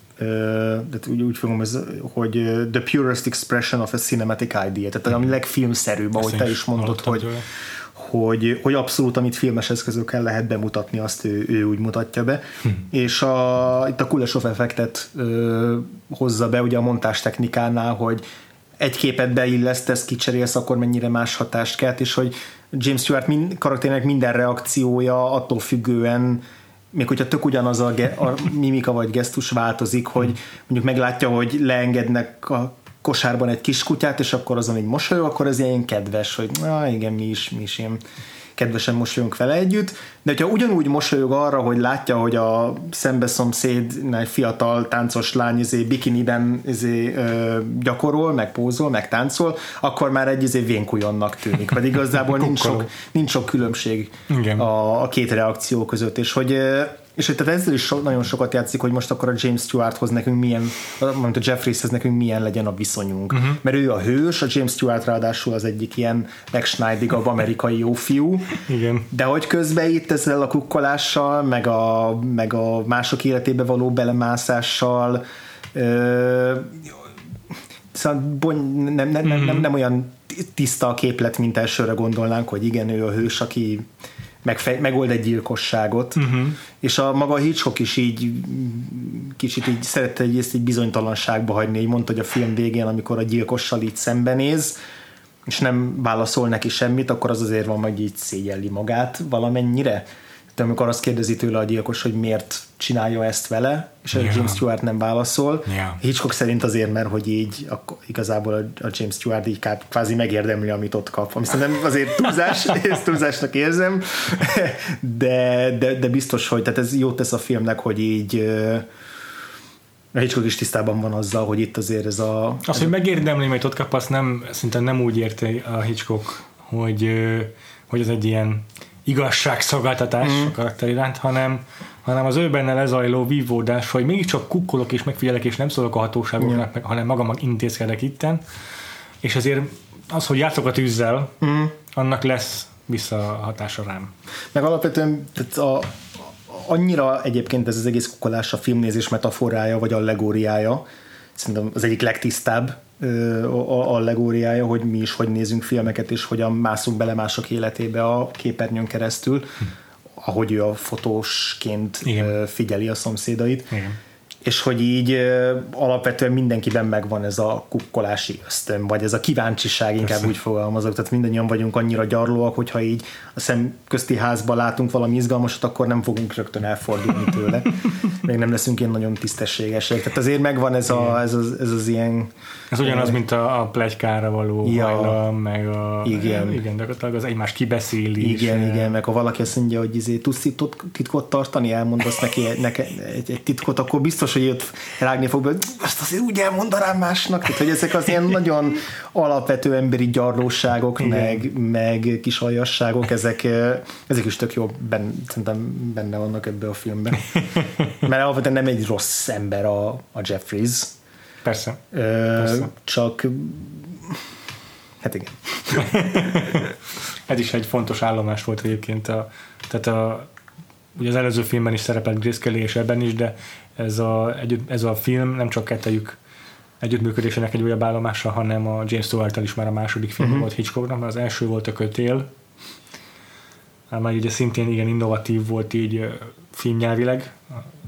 de úgy, úgy fogom, ez, hogy the purest expression of a cinematic idea, tehát ami legfilmszerűbb, ahogy te is mondod, hogy, hogy, hogy abszolút, amit filmes eszközökkel lehet bemutatni, azt ő, ő úgy mutatja be. Hm. És a, itt a Kulesov effektet ö, hozza be ugye a montás technikánál, hogy egy képet beillesztesz, kicserélsz, akkor mennyire más hatást kelt, és hogy James Stewart mind, karakterének minden reakciója attól függően még hogyha tök ugyanaz a, ge, a mimika vagy gesztus változik, hogy mondjuk meglátja, hogy leengednek a kosárban egy kis kutyát, és akkor azon egy mosolyog, akkor ez ilyen kedves, hogy na igen, mi is, mi is ilyen kedvesen mosolyunk vele együtt, de hogyha ugyanúgy mosolyog arra, hogy látja, hogy a szembeszomszéd egy fiatal táncos lány izé, bikiniben izé, ö, gyakorol, meg pózol, meg táncol, akkor már egy izé vénkujonnak tűnik, pedig igazából nincs sok, nincs sok különbség a, a két reakció között, és hogy És tehát ezzel is so, nagyon sokat játszik, hogy most akkor a James Stewarthoz nekünk milyen, mondjuk a Jeffrieshez nekünk milyen legyen a viszonyunk. Uh-huh. Mert ő a hős, a James Stewart ráadásul az egyik ilyen megsnájdigabb amerikai jó fiú. Igen. De hogy közben itt ezzel a kukkolással, meg a, meg a mások életébe való belemászással, ö, szóval bony, nem, nem, nem, nem, nem olyan tiszta a képlet, mint elsőre gondolnánk, hogy igen, ő a hős, aki megfej, megold egy gyilkosságot, uh-huh. és a maga Hitchcock is így kicsit így szerette egy, ezt egy bizonytalanságba hagyni, így mondta, hogy a film végén, amikor a gyilkossal így szembenéz, és nem válaszol neki semmit, akkor az azért van, hogy így szégyelli magát valamennyire de amikor azt kérdezi tőle a gyilkos, hogy miért csinálja ezt vele, és yeah. James Stewart nem válaszol. Yeah. Hitchcock szerint azért, mert hogy így akkor igazából a James Stewart így kvázi megérdemli, amit ott kap. Ami szerintem azért túlzás, ezt túlzásnak érzem, de, de, de biztos, hogy tehát ez jót tesz a filmnek, hogy így a Hitchcock is tisztában van azzal, hogy itt azért ez a... Az, hogy megérdemli, mert ott kap, azt nem, szinte nem úgy érte a Hitchcock, hogy, hogy ez egy ilyen igazságszolgáltatás mm. a karakter iránt, hanem, hanem az ő benne lezajló vívódás, hogy mégiscsak kukkolok és megfigyelek, és nem szólok a hatóságoknak, meg, hanem magam intézkedek itten, és azért az, hogy játszok a tűzzel, mm. annak lesz visszahatása rám. Meg alapvetően tehát a, annyira egyébként ez az egész kukkolás a filmnézés metaforája, vagy allegóriája, szerintem az egyik legtisztább allegóriája, hogy mi is hogy nézünk filmeket, és hogyan mászunk bele mások életébe a képernyőn keresztül, ahogy ő a fotósként Igen. figyeli a szomszédait. Igen és hogy így alapvetően mindenkiben megvan ez a kukkolási ösztön, vagy ez a kíváncsiság, inkább Persze. úgy fogalmazok, tehát mindannyian vagyunk annyira gyarlóak, hogyha így a szem közti házban látunk valami izgalmasat, akkor nem fogunk rögtön elfordulni tőle. Még nem leszünk ilyen nagyon tisztességesek. Tehát azért megvan ez, a, ez, az, ez az ilyen... Ez ugyanaz, mint a, a plegykára való ja, hajlam, meg a... Igen. Igen, gyakorlatilag az egymás kibeszélés. Igen, igen, meg ha valaki azt mondja, hogy izé, tudsz titkot tartani, elmondasz neki neke, egy, egy titkot, akkor biztos, hogy őt rágni fog, hogy azt azért úgy elmondanám másnak, tehát, hogy ezek az ilyen nagyon alapvető emberi gyarlóságok, meg, meg kis aljasságok, ezek, ezek is tök jó benne, szerintem benne vannak ebbe a filmben. Mert alapvetően nem egy rossz ember a, a Jeffries. Persze. Ö, Persze. Csak hát igen. Ez is egy fontos állomás volt egyébként. A, tehát a, ugye az előző filmben is szerepelt Grace Kelly, és ebben is, de ez a, ez a film nem csak kettejük együttműködésének egy újabb állomása, hanem a James stewart is már a második film uh-huh. volt Hitchcocknak, mert az első volt a kötél, már ugye szintén igen innovatív volt így filmnyelvileg,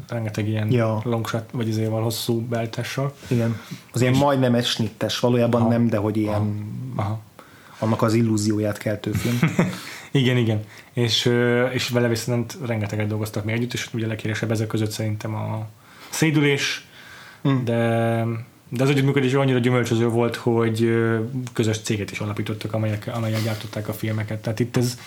rengeteg ilyen ja. longshot, vagy azért van hosszú beltessel. Igen. Az ilyen majdnem egy snittes, valójában aha. nem, de hogy ilyen aha. Annak az illúzióját keltő film. igen, igen. És, és vele viszont rengeteget dolgoztak még együtt, és ugye leghíresebb ezek között szerintem a szédülés, mm. de de az együttműködés annyira gyümölcsöző volt, hogy közös céget is alapítottak, amelyek, amelyek gyártották a filmeket. Tehát itt ez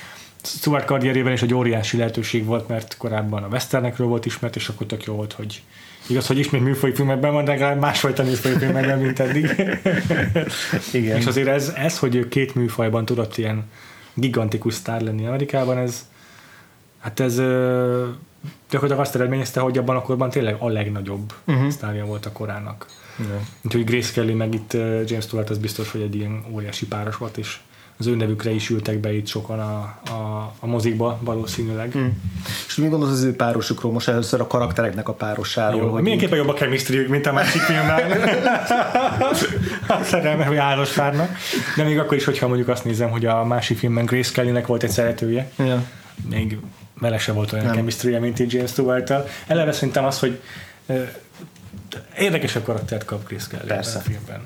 Stuart karrierében is egy óriási lehetőség volt, mert korábban a westernekről volt ismert, és akkor tök jó volt, hogy igaz, hogy ismét műfai filmekben van, de legalább másfajta műfai filmekben, mint eddig. Igen. És azért ez, ez, hogy két műfajban tudott ilyen gigantikus sztár lenni Amerikában, ez hát ez gyakorlatilag azt eredményezte, hogy abban a korban tényleg a legnagyobb uh-huh. sztárja volt a korának. Yeah. Úgyhogy Grace Kelly meg itt James Stewart az biztos, hogy egy ilyen óriási páros volt, és az ő nevükre is ültek be itt sokan a, a, a mozikba valószínűleg. Mm. És mi gondolsz az ő párosukról? Most először a karaktereknek a párosáról. Jó, hogy mindenképpen így... jobb a chemistry mint a másik filmben. a szerelme, hogy állos párnak. De még akkor is, hogyha mondjuk azt nézem, hogy a másik filmben Grace Kellynek volt egy szeretője. Ja. Még vele se volt olyan chemistry mint így James Stewart-tal. Eleve szerintem az, hogy érdekesebb karaktert kap Grace Kelly Persze. a filmben.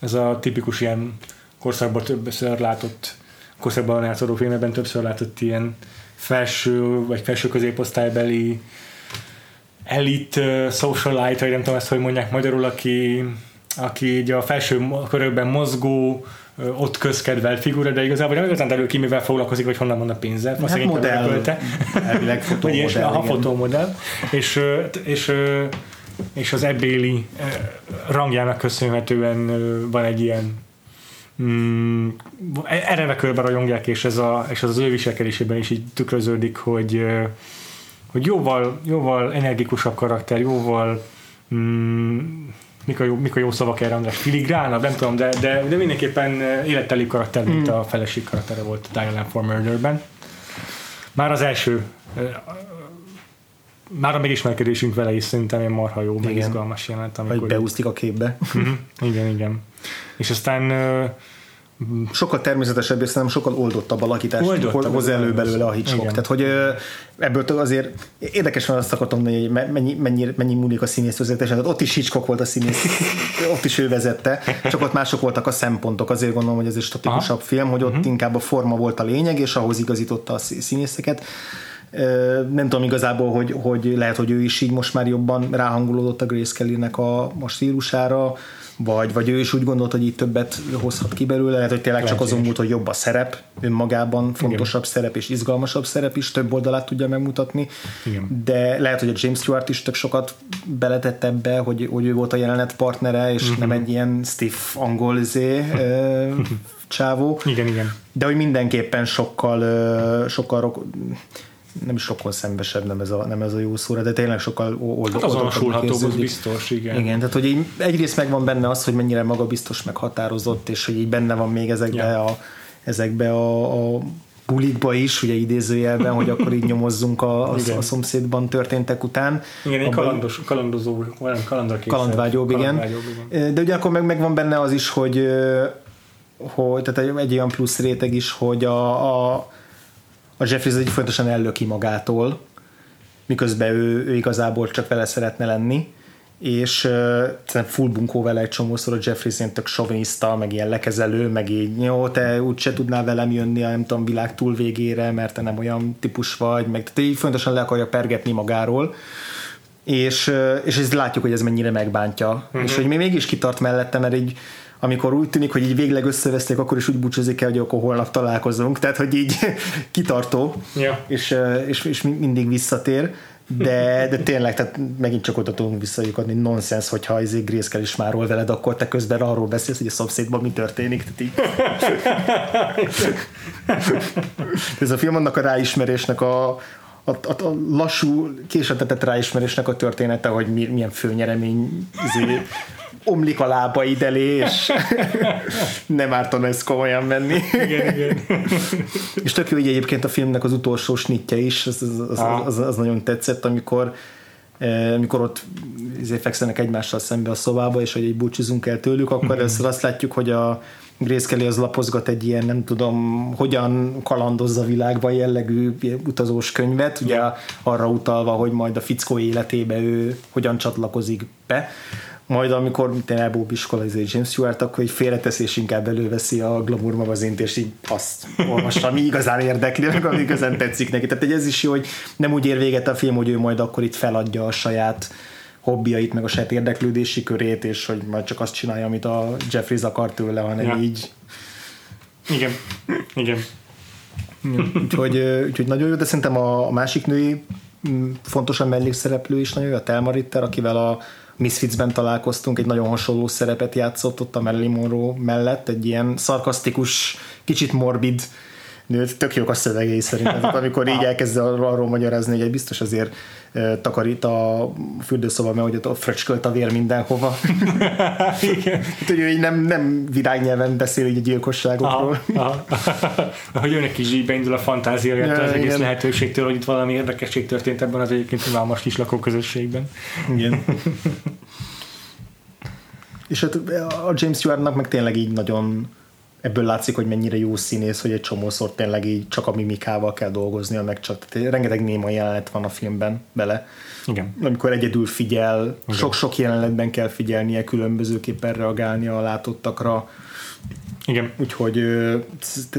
Ez a tipikus ilyen korszakban többször látott, korszakban játszódó filmekben többször látott ilyen felső vagy felső középosztálybeli elit uh, socialite, vagy nem tudom ezt, hogy mondják magyarul, aki, aki így a felső körökben mozgó, ott közkedvelt figura, de igazából nem igazán derül ki, mivel foglalkozik, hogy honnan van a pénze. Hát modell, elvileg fotómodell. A fotómodell. És, és, és az ebbéli rangjának köszönhetően van egy ilyen mm, erre körbe rajongják, és ez, a, és ez az ő viselkedésében is így tükröződik, hogy hogy jóval, jóval energikusabb karakter, jóval mm, mik a, jó, mik a jó szavak erre, András? Filigránabb, nem tudom, de, de, de mindenképpen életteli karakter, mint mm. a feleség karaktere volt Diane for Murder-ben. Már az első már a megismerkedésünk vele is szerintem egy marha jó, meg izgalmas jelent. Amikor Vagy beúsztik a képbe. Uh-huh. Igen, igen. És aztán sokkal természetesebb, és szerintem sokkal oldottabb alakítást oldottabb hoz elő belőle a Hitchcock. Igen. Tehát, hogy ebből azért érdekes van azt akartam hogy mennyi, mennyi, mennyi múlik a színész vezetésen. Tehát ott is Hitchcock volt a színész, ott is ő vezette, csak ott mások voltak a szempontok. Azért gondolom, hogy ez egy statikusabb Aha. film, hogy ott uh-huh. inkább a forma volt a lényeg, és ahhoz igazította a színészeket nem tudom igazából, hogy, hogy lehet, hogy ő is így most már jobban ráhangolódott a Grace Kelly-nek a, a stílusára, vagy, vagy ő is úgy gondolt, hogy így többet hozhat ki belőle, lehet, hogy tényleg csak azon múlt, hogy jobb a szerep, önmagában fontosabb Igen. szerep és izgalmasabb szerep is, több oldalát tudja megmutatni, Igen. de lehet, hogy a James Stewart is tök sokat beletett ebbe, hogy, hogy ő volt a jelenet partnere, és uh-huh. nem egy ilyen stiff angol zé, csávó. Igen, igen. De hogy mindenképpen sokkal, sokkal nem is sokkal szembesebb, nem ez a, nem ez a jó szóra, de tényleg sokkal oldal. Hát azonosulható, az biztos, igen. Igen, tehát hogy így egyrészt megvan benne az, hogy mennyire magabiztos, meghatározott, és hogy így benne van még ezekbe ja. a, ezekbe a, a bulikba is, ugye idézőjelben, hogy akkor így nyomozzunk a, a, a szomszédban történtek után. Igen, egy kalandos, kalandozó, olyan kalandvágyóbb, igen. igen. De ugye akkor meg, megvan benne az is, hogy, hogy tehát egy, egy olyan plusz réteg is, hogy a, a a Jeffries egy fontosan ellöki magától, miközben ő, ő igazából csak vele szeretne lenni, és uh, full bunkó vele egy csomószor a Jeffries ilyen tök soviniszta, meg ilyen lekezelő, meg így jó, te úgyse tudnál velem jönni a nem tudom, világ túl végére, mert te nem olyan típus vagy, meg tehát így fontosan le akarja pergetni magáról, és, és ezt látjuk, hogy ez mennyire megbántja, uh-huh. és hogy még mégis kitart mellette, mert így amikor úgy tűnik, hogy így végleg összeveszték, akkor is úgy búcsúzik el, hogy akkor holnap találkozunk, tehát hogy így kitartó, ja. és, és, és mindig visszatér, de, de tényleg, tehát megint csak oda tudunk visszajukadni, nonsens, hogyha izé Grace is már veled, akkor te közben arról beszélsz, hogy a szomszédban mi történik. Tehát így. Ez a film annak a ráismerésnek a, a, a, a lassú, késetetett ráismerésnek a története, hogy milyen főnyeremény izé, omlik a lábaid elé, és nem ártana ezt komolyan menni. Igen, igen. és tök jó, hogy egyébként a filmnek az utolsó snitje is, az, az, az, az, az nagyon tetszett, amikor eh, amikor ott izé fekszenek egymással szembe a szobába, és hogy egy búcsúzunk el tőlük, akkor mm-hmm. azt látjuk, hogy a Grace Kelly az lapozgat egy ilyen, nem tudom, hogyan kalandozza a világban jellegű utazós könyvet, ugye arra utalva, hogy majd a fickó életébe ő hogyan csatlakozik be majd amikor mint elbúb iskola izé James Stewart, akkor egy félretesz és inkább előveszi a Glamour magazint, és így azt olvassa, ami igazán érdekli, meg ami igazán tetszik neki. Tehát ez is jó, hogy nem úgy ér véget a film, hogy ő majd akkor itt feladja a saját hobbiait, meg a saját érdeklődési körét, és hogy majd csak azt csinálja, amit a Jeffries akar tőle, hanem ja. így. Igen, igen. úgyhogy, úgyhogy nagyon jó, de szerintem a, másik női fontosan mellékszereplő is nagyon jó, a Telma Ritter, akivel a Misfitsben találkoztunk, egy nagyon hasonló szerepet játszott ott a Marilyn Monroe mellett, egy ilyen szarkasztikus, kicsit morbid nőt, tök jók a szövegei szerintem, amikor így elkezd arról magyarázni, hogy egy biztos azért takarít a fürdőszoba, mert hogy ott fröcskölt a vér mindenhova. Igen. hogy ő így nem, nem virágnyelven beszél így a gyilkosságokról. Aha, aha. hogy őnek is így beindul a fantázia ja, az egész igen. lehetőségtől, hogy itt valami érdekesség történt ebben az egyébként unalmas kis lakóközösségben. Igen. És hát a James Stewartnak meg tényleg így nagyon ebből látszik, hogy mennyire jó színész, hogy egy csomószor tényleg így csak a mimikával kell dolgoznia, meg csak tehát rengeteg néma jelenet van a filmben bele. Igen. Amikor egyedül figyel, Igen. sok-sok jelenetben kell figyelnie, különbözőképpen reagálni a látottakra. Igen. Úgyhogy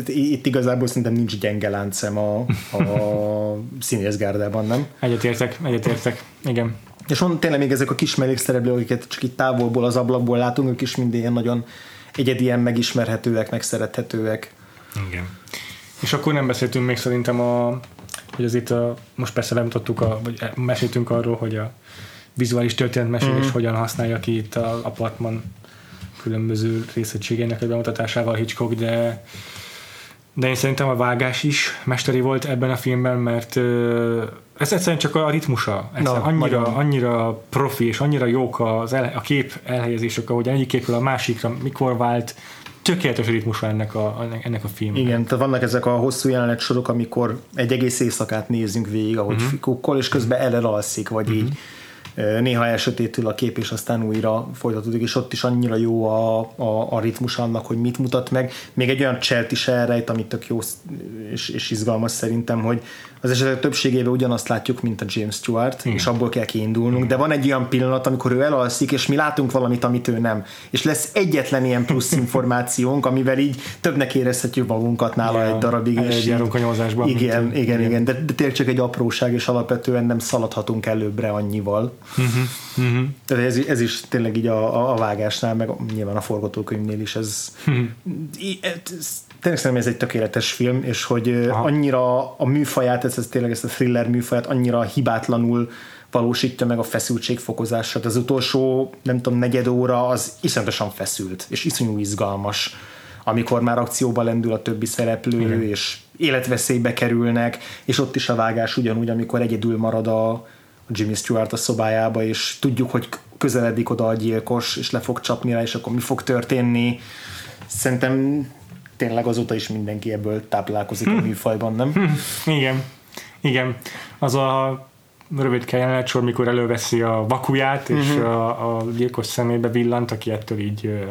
itt igazából szerintem nincs gyenge láncem a, a színészgárdában, nem? Egyetértek, egyetértek. Igen. És van tényleg még ezek a kis mellékszereplők, akiket csak itt távolból az ablakból látunk, ők is mind ilyen nagyon egyedien megismerhetőek, megszerethetőek. Igen. És akkor nem beszéltünk még szerintem a, hogy az itt a, most persze bemutattuk, a, vagy meséltünk arról, hogy a vizuális történetmesélés mm. hogyan használja ki itt a apartman különböző részegységének a bemutatásával Hitchcock, de de én szerintem a vágás is mesteri volt ebben a filmben, mert ez egyszerűen csak a ritmusa. Egyszerűen Na, annyira, nagyon. annyira profi, és annyira jók az el, a kép elhelyezések, ahogy egyik képről a másikra mikor vált, tökéletes ritmusa ennek a, ennek a filmnek. Igen, tehát vannak ezek a hosszú jelenet sorok, amikor egy egész éjszakát nézünk végig, ahogy uh-huh. kukkol, és közben elalszik, vagy uh-huh. így néha elsötétül a kép, és aztán újra folytatódik, és ott is annyira jó a, a, a ritmus annak, hogy mit mutat meg. Még egy olyan cselt is elrejt, ami tök jó és, és izgalmas szerintem, hogy az esetek többségében ugyanazt látjuk, mint a James Stewart, Igen. és abból kell kiindulnunk, Igen. de van egy olyan pillanat, amikor ő elalszik, és mi látunk valamit, amit ő nem. És lesz egyetlen ilyen plusz információnk, amivel így többnek érezhetjük magunkat nála Ja, egy darabig. eljárunk a nyomozásban, Igen, igen, Igen. igen, de, de tényleg csak egy apróság, és alapvetően nem szaladhatunk előbbre annyival. Mhm. Tehát ez, ez is tényleg így a, a, a vágásnál, meg nyilván a forgatókönyvnél is ez, Mhm. I- ez tényleg szerintem ez egy tökéletes film, és hogy Aha. Annyira a műfaját, ez, ez tényleg ezt a thriller műfaját annyira hibátlanul valósítja meg a feszültségfokozását. Az utolsó, nem tudom, negyed óra az iszonyatosan feszült, és iszonyú izgalmas amikor már akcióba lendül a többi szereplő, Igen. és életveszélybe kerülnek, és ott is a vágás ugyanúgy, amikor egyedül marad a, a Jimmy Stewart a szobájába, és tudjuk, hogy közeledik oda a gyilkos, és le fog csapni rá, és akkor mi fog történni. Szerintem tényleg azóta is mindenki ebből táplálkozik a műfajban, nem? Igen, igen. Az a rövid jelenet sor, mikor előveszi a vakuját, és Mhm. a, a gyilkos szemébe villant, aki ettől így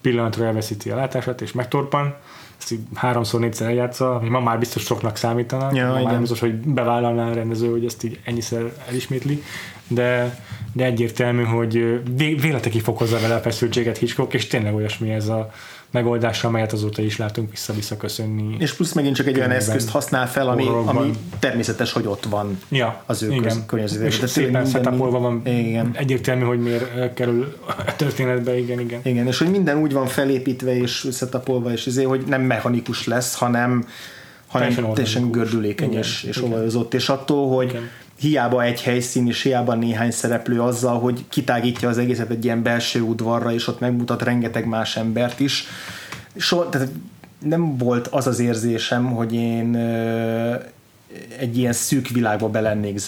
pillanatra elveszíti a látását, és megtorpan. Ezt így háromszor, négyszer eljátsza, ami ma már biztos soknak számítana. Ja, ma már igen. biztos, hogy bevállalná a rendező, hogy ezt így ennyiszer elismétli. De, de egyértelmű, hogy véletekig fokozza vele a feszültséget Hitchcock, és tényleg olyasmi ez a megoldás, amelyet azóta is látunk vissza-vissza köszönni. És plusz megint csak egy olyan eszközt használ fel, ami, ami természetes, hogy ott van Ja, az ő igen. környezetében. És De szépen setupolva van, Igen. egyértelmű, hogy miért ö, kerül a történetbe, igen, igen. Igen, és hogy minden úgy van felépítve és összetapolva, és izé, hogy nem mechanikus lesz, hanem hanem Teljesen gördülékeny és, és olajozott, és attól, hogy Igen. Hiába egy helyszín, és hiába néhány szereplő azzal, hogy kitágítja az egészet egy ilyen belső udvarra, és ott megmutat rengeteg más embert is. So, tehát nem volt az az érzésem, hogy én ö, egy ilyen szűk világba be lennék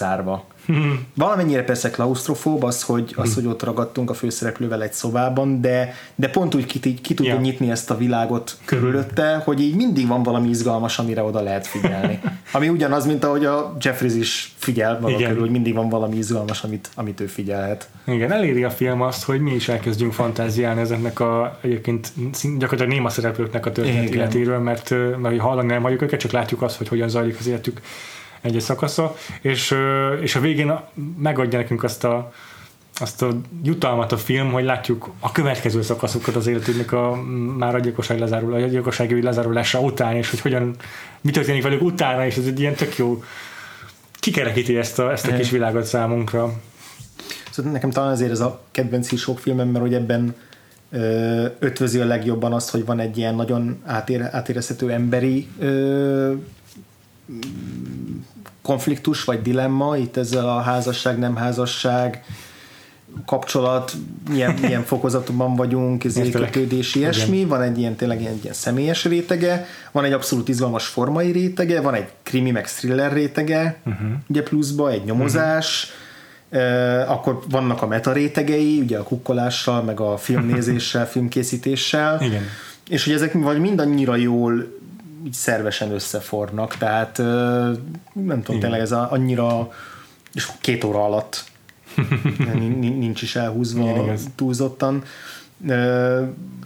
zárva. Valamennyire persze klaustrofób az, hogy, az, hogy ott ragadtunk a főszereplővel egy szobában, de, de pont úgy ki, ki tudja Ja. nyitni ezt a világot körülötte, hogy így mindig van valami izgalmas, amire oda lehet figyelni. Ami ugyanaz, mint ahogy a Jeffries is figyel maga Igen. körül, hogy mindig van valami izgalmas, amit, amit ő figyelhet. Igen, eléri a film azt, hogy mi is elkezdjünk fantáziálni ezeknek a egyébként gyakorlatilag néma szereplőknek a történet életéről, mert, mert hallani nem halljuk őket, csak látjuk azt, hogy hogyan zajlik az életük egy-egy szakasza, és, és a végén megadja nekünk azt a azt a jutalmat a film, hogy látjuk a következő szakaszokat az életüknek a már a gyilkosság lezárul, a gyilkossági lezárulása után, és hogy hogyan, mi történik velük utána, és ez egy ilyen tök jó kikerekíti ezt a, ezt a kis világot számunkra. Szóval nekem talán azért ez a kedvenc sok filmem, mert hogy ebben ö, ötvözi a legjobban azt, hogy van egy ilyen nagyon átér, átérezhető emberi ö, konfliktus vagy dilemma itt ezzel a házasság, nem házasság kapcsolat, milyen, milyen fokozatban vagyunk, ez kötődés, ilyesmi, van egy ilyen tényleg egy ilyen személyes rétege, van egy abszolút izgalmas formai rétege, van egy krimi meg thriller rétege, uh-huh. ugye pluszba, egy nyomozás, uh-huh. akkor vannak a meta rétegei, ugye a kukkolással, meg a filmnézéssel, filmkészítéssel, Igen. és hogy ezek vagy mindannyira jól így szervesen összefornak, tehát nem tudom, tényleg ez a, annyira és két óra alatt Nin- nin- nincs is elhúzva túlzottan.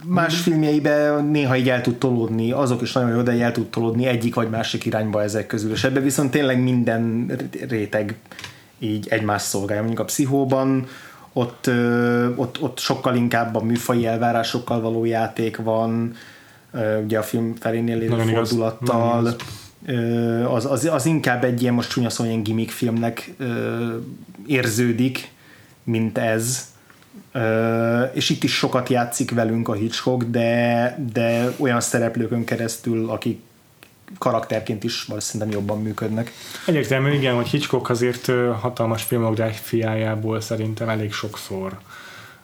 Más filmjeiben néha így el tud tolódni, azok is nagyon jó, de el tud tolódni egyik vagy másik irányba ezek közül, és ebben viszont tényleg minden réteg így egymás szolgálja. Mondjuk a pszichóban ott, ott, ott sokkal inkább a műfai elvárásokkal való játék van, ugye a film felénél lévő Nagyon igaz. fordulattal, Ö, az, az, az inkább egy ilyen most csúnya szó, ilyen gimmick filmnek érződik, mint ez. És itt is sokat játszik velünk a Hitchcock, de, de olyan szereplőkön keresztül, akik karakterként is valószínűleg jobban működnek. Egyértelmű, igen, hogy Hitchcock azért hatalmas filmográfiájából szerintem elég sokszor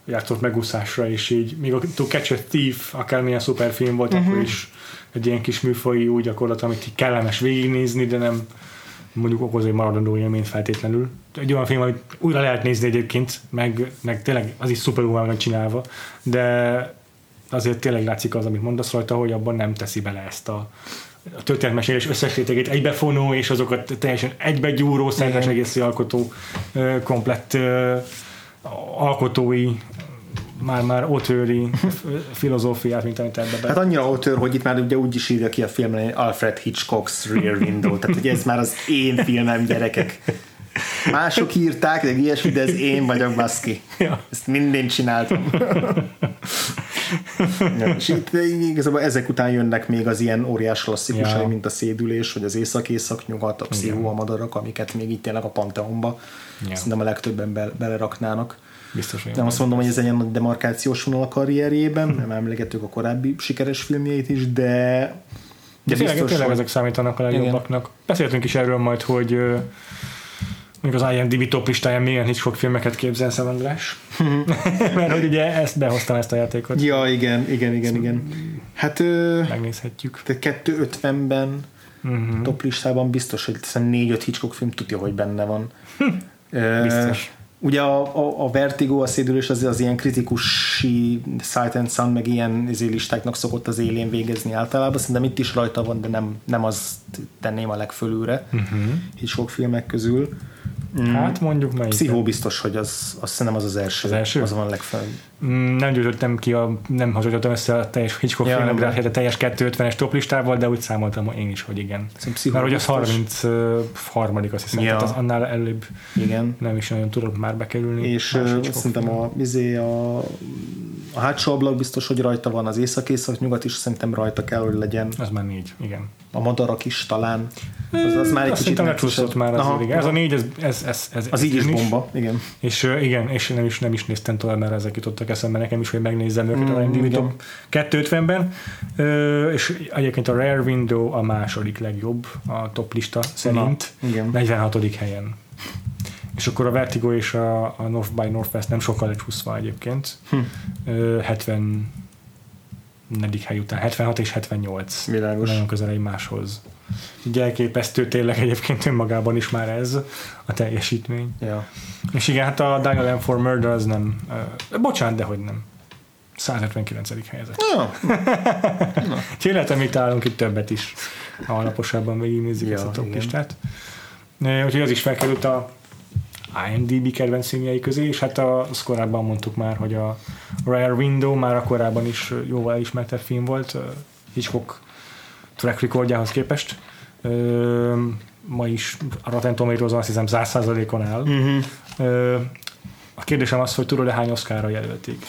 játszott megúszásra, és így, még a To Catch a Thief, akármilyen szuperfilm volt, uh-huh. akkor is egy ilyen kis műfaji új gyakorlat, amit így kellemes végignézni, de nem mondjuk okoz egy maradandó élményt feltétlenül. Egy olyan film, amit újra lehet nézni egyébként, meg, meg tényleg az is szuper van csinálva, de azért tényleg látszik az, amit mondasz rajta, hogy abban nem teszi bele ezt a, a történetmesélés összes rétegét egybefonó, és azokat teljesen egybegyúró, szerves egész alkotó, komplett alkotói már-már otőri filozófiát, mint amit ebbe be. Hát annyira otőr, hogy itt már ugye úgy is írja ki a filmben, Alfred Hitchcock's Rear Window, tehát ugye ez már az én filmem, gyerekek. Mások írták, de ilyesmi, de ez én vagyok, baszki. Ja. Ezt mindén csináltam. ja, és itt igazából ezek után jönnek még az ilyen óriás klasszikusai, ja. mint a szédülés, vagy az észak-észak-nyugat, a pszichó, a madarak, amiket még itt tényleg a Panteonba ja. szerintem a legtöbben be, beleraknának. Biztos, Nem azt mondom, hogy ez egy ilyen demarkációs vonal a karrierjében, nem emlegetők a korábbi sikeres filmjeit is, de de, tényleg, tényleg ezek számítanak a legjobbaknak. Igen. Beszéltünk is erről majd, hogy mondjuk az IMDb top listáján milyen Hitchcock filmeket képzel Szem András. Mert hogy ugye ezt behoztam ezt a játékot. Ja, igen, igen, igen, igen. Hát megnézhetjük. Tehát 250-ben uh-huh. top listában biztos, hogy 4-5 Hitchcock film tudja, hogy benne van. biztos. Ugye a, a, a Vertigo, a szédülés az, az ilyen kritikusi Sight and Sound, meg ilyen izé listáknak szokott az élén végezni általában. Szerintem itt is rajta van, de nem, nem azt tenném a legfölülre uh-huh. Hitchcock filmek közül. Mm. Hát mondjuk melyik. Pszichó biztos, hogy az, az szerintem az az első. Az első? Az van a legfelelőbb. Mm, nem gyűjtöttem ki, a, nem hasonlítottam össze a teljes Hitchcock ja, filmográfiát a teljes 250-es toplistával, de úgy számoltam én is, hogy igen. Mert hogy az 33 azt hiszem, ja. tehát az annál előbb igen. nem is nagyon tudok már bekerülni. És szerintem a, izé a, a hátsó ablak biztos, hogy rajta van, az észak-észak-nyugat is szerintem rajta kell, hogy legyen. Az már négy, igen. A madarak is talán. Az, az már egy kicsit lecsúszott már az aha, igen. Ez a négy, ez, ez, ez, ez az így is bomba, igen. És igen, és nem is, nem is néztem tovább, mert ezek jutottak eszembe nekem is, hogy megnézzem őket mm, a IMDb Top 250-ben. Uh, és egyébként a Rare Window a második legjobb a top lista szerint. Na, igen. 46. helyen. És akkor a Vertigo és a, a North by Northwest nem sokkal lecsúszva egyébként. Hm. Uh, 70 negyedik hely után, 76 és 78. Világos. Nagyon közel egymáshoz. Így elképesztő tényleg egyébként önmagában is már ez a teljesítmény. Ja. És igen, hát a Dial M for Murder az nem, uh, bocsánat, de hogy nem. 179. helyezett. Ja. Úgyhogy lehet, amit állunk itt többet is, ha alaposabban végignézzük ja, ezt a top listát. Úgyhogy az is felkerült a IMDb kedvenc filmjei közé, és hát a, azt korábban mondtuk már, hogy a Rare Window már a korábban is jóval ismertebb film volt, Hitchcock track recordjához képest. Ö, ma is a Rotten tomatoes azt hiszem 100%-on áll. Uh-huh. Ö, a kérdésem az, hogy tudod-e hány Oscarra jelölték?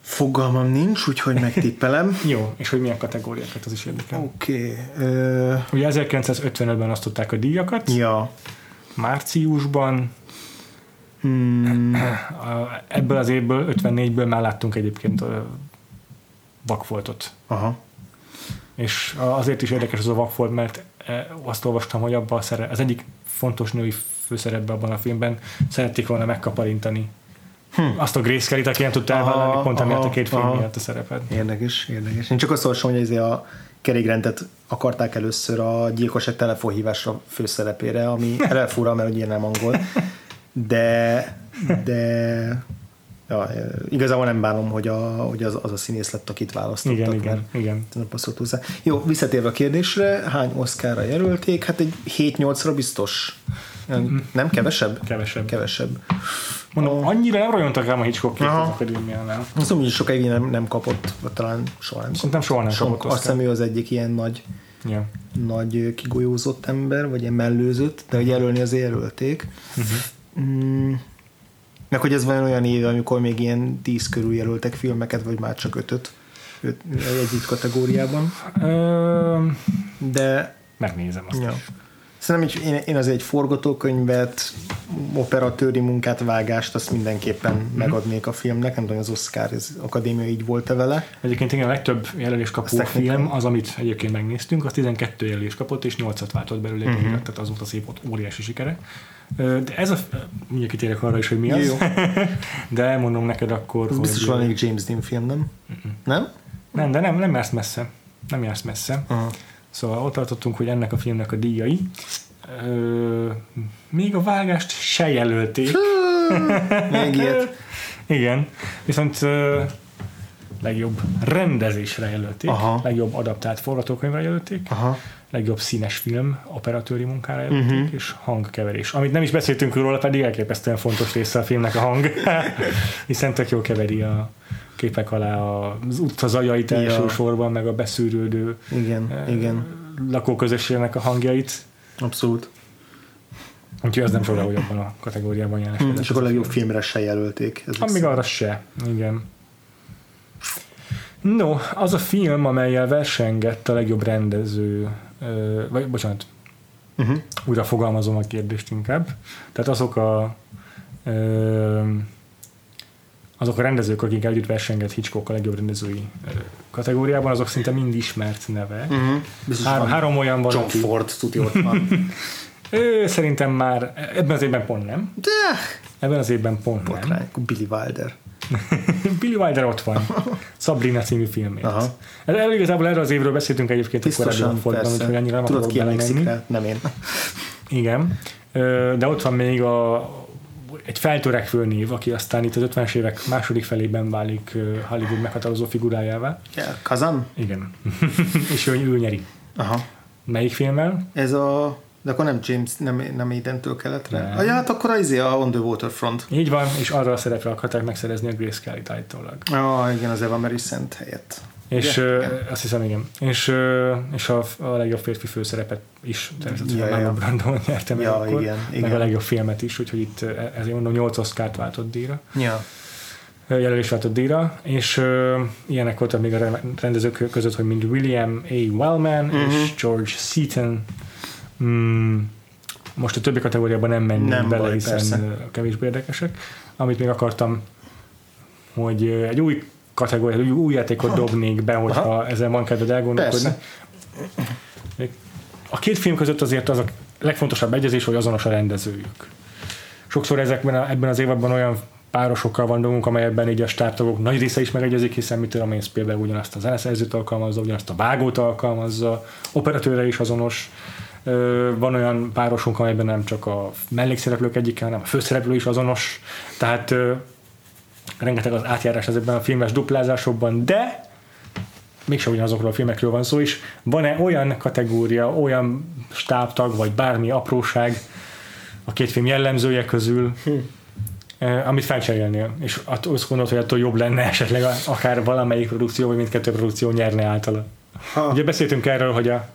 Fogalmam nincs, úgyhogy megtippelem. Jó, és hogy milyen kategóriákat, az is érdekel. Oké. Okay. Uh... Ugye 1955-ben osztották a díjakat. Ja. Márciusban. Hmm. Ebből az évből, 54-ből már láttunk egyébként vakfoltot. Aha és azért is érdekes az a vakfolt, mert azt olvastam, hogy abban a szerep, az egyik fontos női főszerepben abban a filmben szerették volna megkaparintani hm. azt a Grace Kelly-t, aki nem tudta elvállalni pont emiatt a két film miatt a szerepet. Érdekes, érdekes. Én csak azt olvasom, hogy ezért a kerékrendet akarták először a gyilkos egy telefonhívásra főszerepére, ami elfura, mert ugye nem angol, de, de ja, igazából nem bánom, hogy, a, hogy az, az a színész lett, akit választottak. Igen, igen, igen. Nem passzolt hozzá. Jó, visszatérve a kérdésre, hány Oscarra jelölték? Hát egy 7-8-ra biztos. Mm-hmm. Nem kevesebb? Kevesebb. Kevesebb. Mondom, a... annyira nem rajontak rám a Hitchcock az akadémiánál. Azt mondom, hogy sokáig nem, nem kapott, vagy talán soha nem. Szerintem soha nem soha, kapott Azt hiszem, ő az egyik ilyen nagy, yeah. nagy kigolyózott ember, vagy ilyen mellőzött, de hogy jelölni azért jelölték. Uh-huh. Mm meg hogy ez van olyan év, amikor még ilyen tíz körül jelöltek filmeket, vagy már csak ötöt öt, egy kategóriában. De megnézem azt ja. is. Szerintem én, én azért egy forgatókönyvet, operatőri munkát, vágást, azt mindenképpen mm-hmm. megadnék a filmnek. Nem tudom, az Oscar az akadémia így volt-e vele. Egyébként igen, a legtöbb jelölés kapó film, az, amit egyébként megnéztünk, az 12 jelölés kapott, és 8-at váltott belőle, mm-hmm. tehát az volt a szép óriási sikere. De ez a... Mindjárt kitérek arra is, hogy mi az. Jó. De elmondom neked akkor, ez biztos van egy James Dean film, nem? Mm-mm. Nem? Nem, de nem, nem ezt messze. nem jársz messze. Aha. Szóval ott tartottunk, hogy ennek a filmnek a díjai. Ö, még a vágást se jelölték. Még ilyet. Igen, viszont ö, legjobb rendezésre jelölték, Aha. legjobb adaptált forgatókönyvre jelölték, Aha. legjobb színes film, operatőri munkára jelölték, uh-huh. és hangkeverés. Amit nem is beszéltünk róla, pedig elképesztően fontos része a filmnek a hang, hiszen tök jó keveri a képek alá az utazajait Ja. elsősorban, meg a beszűrődő Igen, ö, igen. lakóközösségnek a hangjait. Abszolút. Úgyhogy az nem csoda, hogy abban a kategóriában jelen. Hm, És akkor a legjobb filmre se jelölték. Ez Hát arra se, igen. No, az a film, amelyel versengett a legjobb rendező, vagy bocsánat, Uh-huh. újra fogalmazom a kérdést inkább. Tehát azok a ö, azok a rendezők, akik együtt versengett Hitchcock a legjobb rendezői kategóriában, azok szinte mind ismert neve. Uh-huh. Három, három olyan van, John aki, Ford, tudja ott van. ő, szerintem már ebben az évben pont nem. De, Ebben az évben pont nem. botrány. Billy Wilder. Billy Wilder ott van. Sabrina című filmért. Aha. El, igazából erről az évről beszéltünk egyébként a korábbi Biztosan, fordban, úgyhogy annyira nem Tudod, ki rá? Nem én. Igen. De ott van még a, egy feltörekvő név, aki aztán itt az 50-es évek második felében válik Hollywood meghatározó figurájává. Kazan? Igen. És ő, ő nyeri. Aha. Melyik filmmel? Ez a... De akkor nem James, nem, nem Aiden-től keletre. Nem. Ah, ja, hát akkor az izé a On the Waterfront. Így van, és arra a szerepre akarták megszerezni a Grace Kelly-t állítólag. Ah, igen, az Eva Mary Szent helyett. És Ugye? ö, azt hiszem, igen. És, ö, és a, a legjobb férfi főszerepet is természetesen Ja, ja, ja. Marlon Brando nyerte meg Ja, akkor, igen, meg igen. a legjobb filmet is, úgyhogy itt ö, ezért mondom 8 oszkárt váltott díjra, Ja. jelölés váltott díjra, és ö, ilyenek voltak még a re- rendezők között, hogy mind William A. Wellman Mhm. és George Seaton. Mm, most a többi kategóriában nem menjünk Nem bele, baj, hiszen persze. kevésbé érdekesek. Amit még akartam, hogy egy új kategóriát, új játékot dobnék be, hogyha Aha. ezen van kedved elgondolkodni. Persze. A két film között azért az a legfontosabb egyezés, hogy azonos a rendezőjük. Sokszor ezekben a, ebben az évadban olyan párosokkal van dolgunk, amelyekben így a stábtagok nagy része is megegyezik, hiszen mit tudom én, Spielberg ugyanazt a zeneszerzőt alkalmazza, ugyanazt a vágót alkalmazza, operatőre is azonos. Van olyan párosunk, amelyben nem csak a mellékszereplők egyike, hanem a főszereplő is azonos. Tehát rengeteg az átjárás ezekben a filmes duplázásokban, de mégsem ugyanazokról a filmekről van szó, és van-e olyan kategória, olyan stábtag, vagy bármi apróság a két film jellemzője közül, eh, amit felcserélnél, és azt gondolod, hogy attól jobb lenne esetleg akár valamelyik produkció, vagy mindkettő produkció nyerne általa. Ha. Ugye beszéltünk erről, hogy a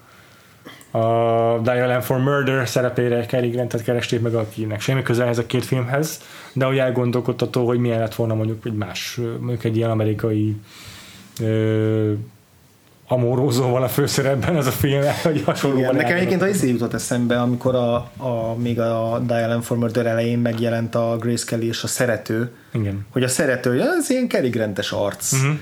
a Dial for Murder szerepére Cary Grantet keresték meg, akinek semmi köze ehhez a két filmhez, de hogy elgondolkodtató, hogy milyen lett volna mondjuk egy más, mondjuk egy ilyen amerikai ö, amorózóval a főszerepben ez a film, hogy hasonlóan Igen, nekem egyébként az jutott eszembe, amikor a, a, még a Dial M for Murder elején megjelent a Grace Kelly és a szerető, Igen. hogy a szerető, ja, ez ilyen Cary Grantes arc. Uh-huh.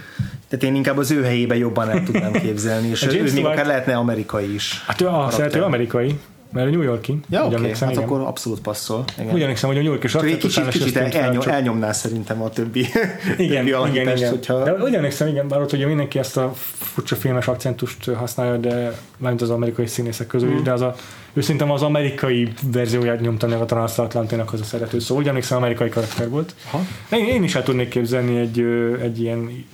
Tehát én inkább az ő helyébe jobban el tudnám képzelni, és A ő még akár lehetne amerikai is. Hát a karakter. szerető amerikai, mert a New Yorki. Ja, oké, emlékszem, hát igen. akkor abszolút passzol. Igen. Úgy emlékszem, hogy a New York és Csak egy kicsit, kicsit elnyom, elnyomná szerintem a többi, igen, többi igen, alakítást, igen. hogyha... De úgy emlékszem, igen, bár ott ugye mindenki ezt a furcsa filmes akcentust használja, de mármint az amerikai színészek közül Mm. is, de az a, ő szerintem az amerikai verzióját nyomta meg a Transatlantinak az a szerető, szóval úgy emlékszem, amerikai karakter volt. Aha. Én, én is el tudnék képzelni egy, egy ilyen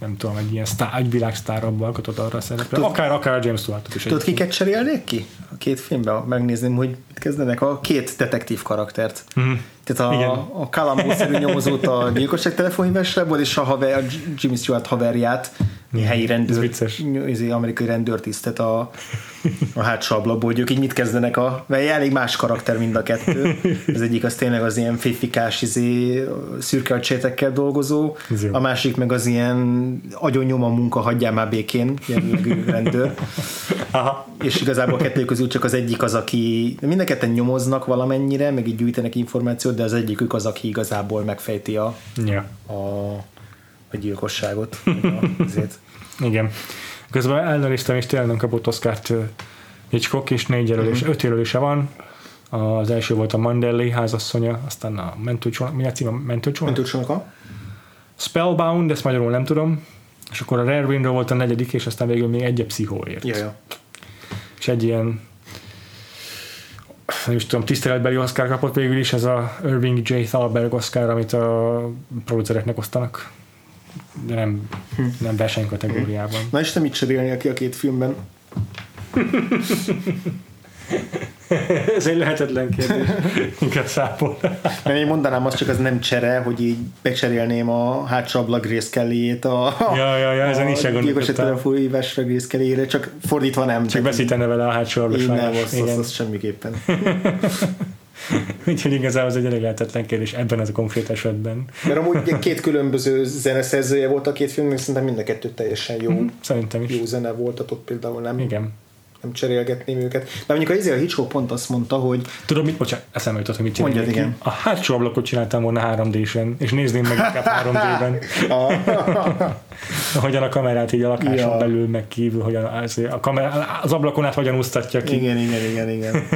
nem tudom, egy ilyen sztár, egy világsztárabb alkotott arra a szerepre. Tudod- Akár, akár a James Stewart-ot is. Tudod, kiket cserélnék ki? A két filmben megnézném, hogy mit kezdenek a két detektív karaktert. Mhm. Tehát Igen. a, a Kalambó-szerű nyomozót a gyilkosság telefonhívásrából, és a, haver, a Jimmy Stewart haverját, helyi ez rendőr, izé, amerikai rendőrtisztet a, a hátsó ablakból, hogy ők így mit kezdenek a, mert elég más karakter mind a kettő. Az egyik az tényleg az ilyen féfikás, izé, szürke dolgozó, a másik meg az ilyen agyonnyom a munka, hagyjál már békén, jellegű rendőr. Aha. És igazából a kettő közül csak az egyik az, aki mind a ketten nyomoznak valamennyire, meg így gyűjtenek információt, de az egyikük az, aki igazából megfejti a, Ja. a, a gyilkosságot. a- Azért. Igen. Közben ellenőriztem, és tényleg nem kapott Oscárt ö, Hitchcock, és négy jelölés, Mhm. öt jelölése van. Az első volt a Mandelli házasszonya, aztán a mentőcsónak, mi a cím a mentőcsónak? Mentőcsónaka? Spellbound, ezt magyarul nem tudom. És akkor a Rare Window volt a negyedik, és aztán végül még egy pszichóért. Ja, ja. És egy ilyen nem is tudom, tiszteletbeli Oscar kapott végül is, ez a Irving J. Thalberg Oscar, amit a producereknek osztanak, de nem, nem versenykategóriában. Na és te mit cserélnél ki a két filmben? Ez egy lehetetlen kérdés. Igazából. Mert én mondanám azt, csak az nem csere, hogy így becserélném a hátsó ablak Grace Kelly-ét a, Ja, ja, ja, ezen is a gyilkos telefonhívásra Grace Kelly-ére, csak fordítva nem. Csak veszítene vele a hátsó ablak Én nem, azt, azt, azt semmiképpen. Úgyhogy igazából ez egy elég lehetetlen kérdés ebben az a konkrét esetben. Mert amúgy két különböző zeneszerzője volt a két filmnek, szerintem mind a kettő teljesen jó, Szerintem is. jó zene voltatott például, nem, Igen. nem cserélgetném őket. De mondjuk a, izé, a Hitchcock pont azt mondta, hogy Tudod mit? Bocsánat, eszembe jutott, hogy mit Mondjad, csinálnék igen. ki. A hátsó ablakot csináltam volna 3D-sen, és nézném meg inkább 3D-ben, hogyan a kamerát így a lakáson Ja. belül, meg kívül, hogyan az, a kamera, az ablakon át hogyan úsztatja ki. igen, igen, igen, igen.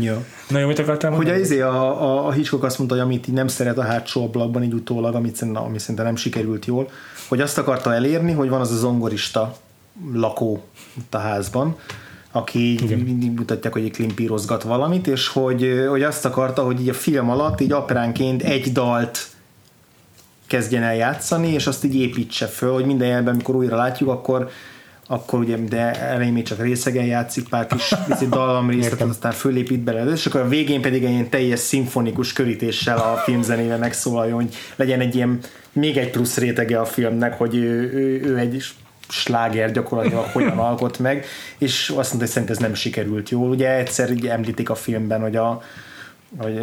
Jó. Na jó, mit akartál Hogy a, mondani? izé, a, a, a Hitchcock azt mondta, hogy amit így nem szeret a hátsó ablakban, így utólag, amit szerintem, ami szerintem nem sikerült jól, hogy azt akarta elérni, hogy van az a zongorista lakó itt a házban, aki így Igen. mindig mutatják, hogy klimpírozgat valamit, és hogy, hogy azt akarta, hogy így a film alatt így apránként egy dalt kezdjen el játszani, és azt így építse föl, hogy minden jelben, amikor újra látjuk, akkor akkor ugye, de elején még csak részegen játszik pár kis pici dallam részletet, Értem. aztán fölépít bele, és akkor a végén pedig egy ilyen teljes szimfonikus körítéssel a filmzenébe megszólaljon, hogy legyen egy ilyen még egy plusz rétege a filmnek, hogy ő, ő, ő egy sláger gyakorlatilag hogyan alkot meg, és azt mondta, hogy szerint ez nem sikerült jól. Ugye egyszer így említik a filmben, hogy a hogy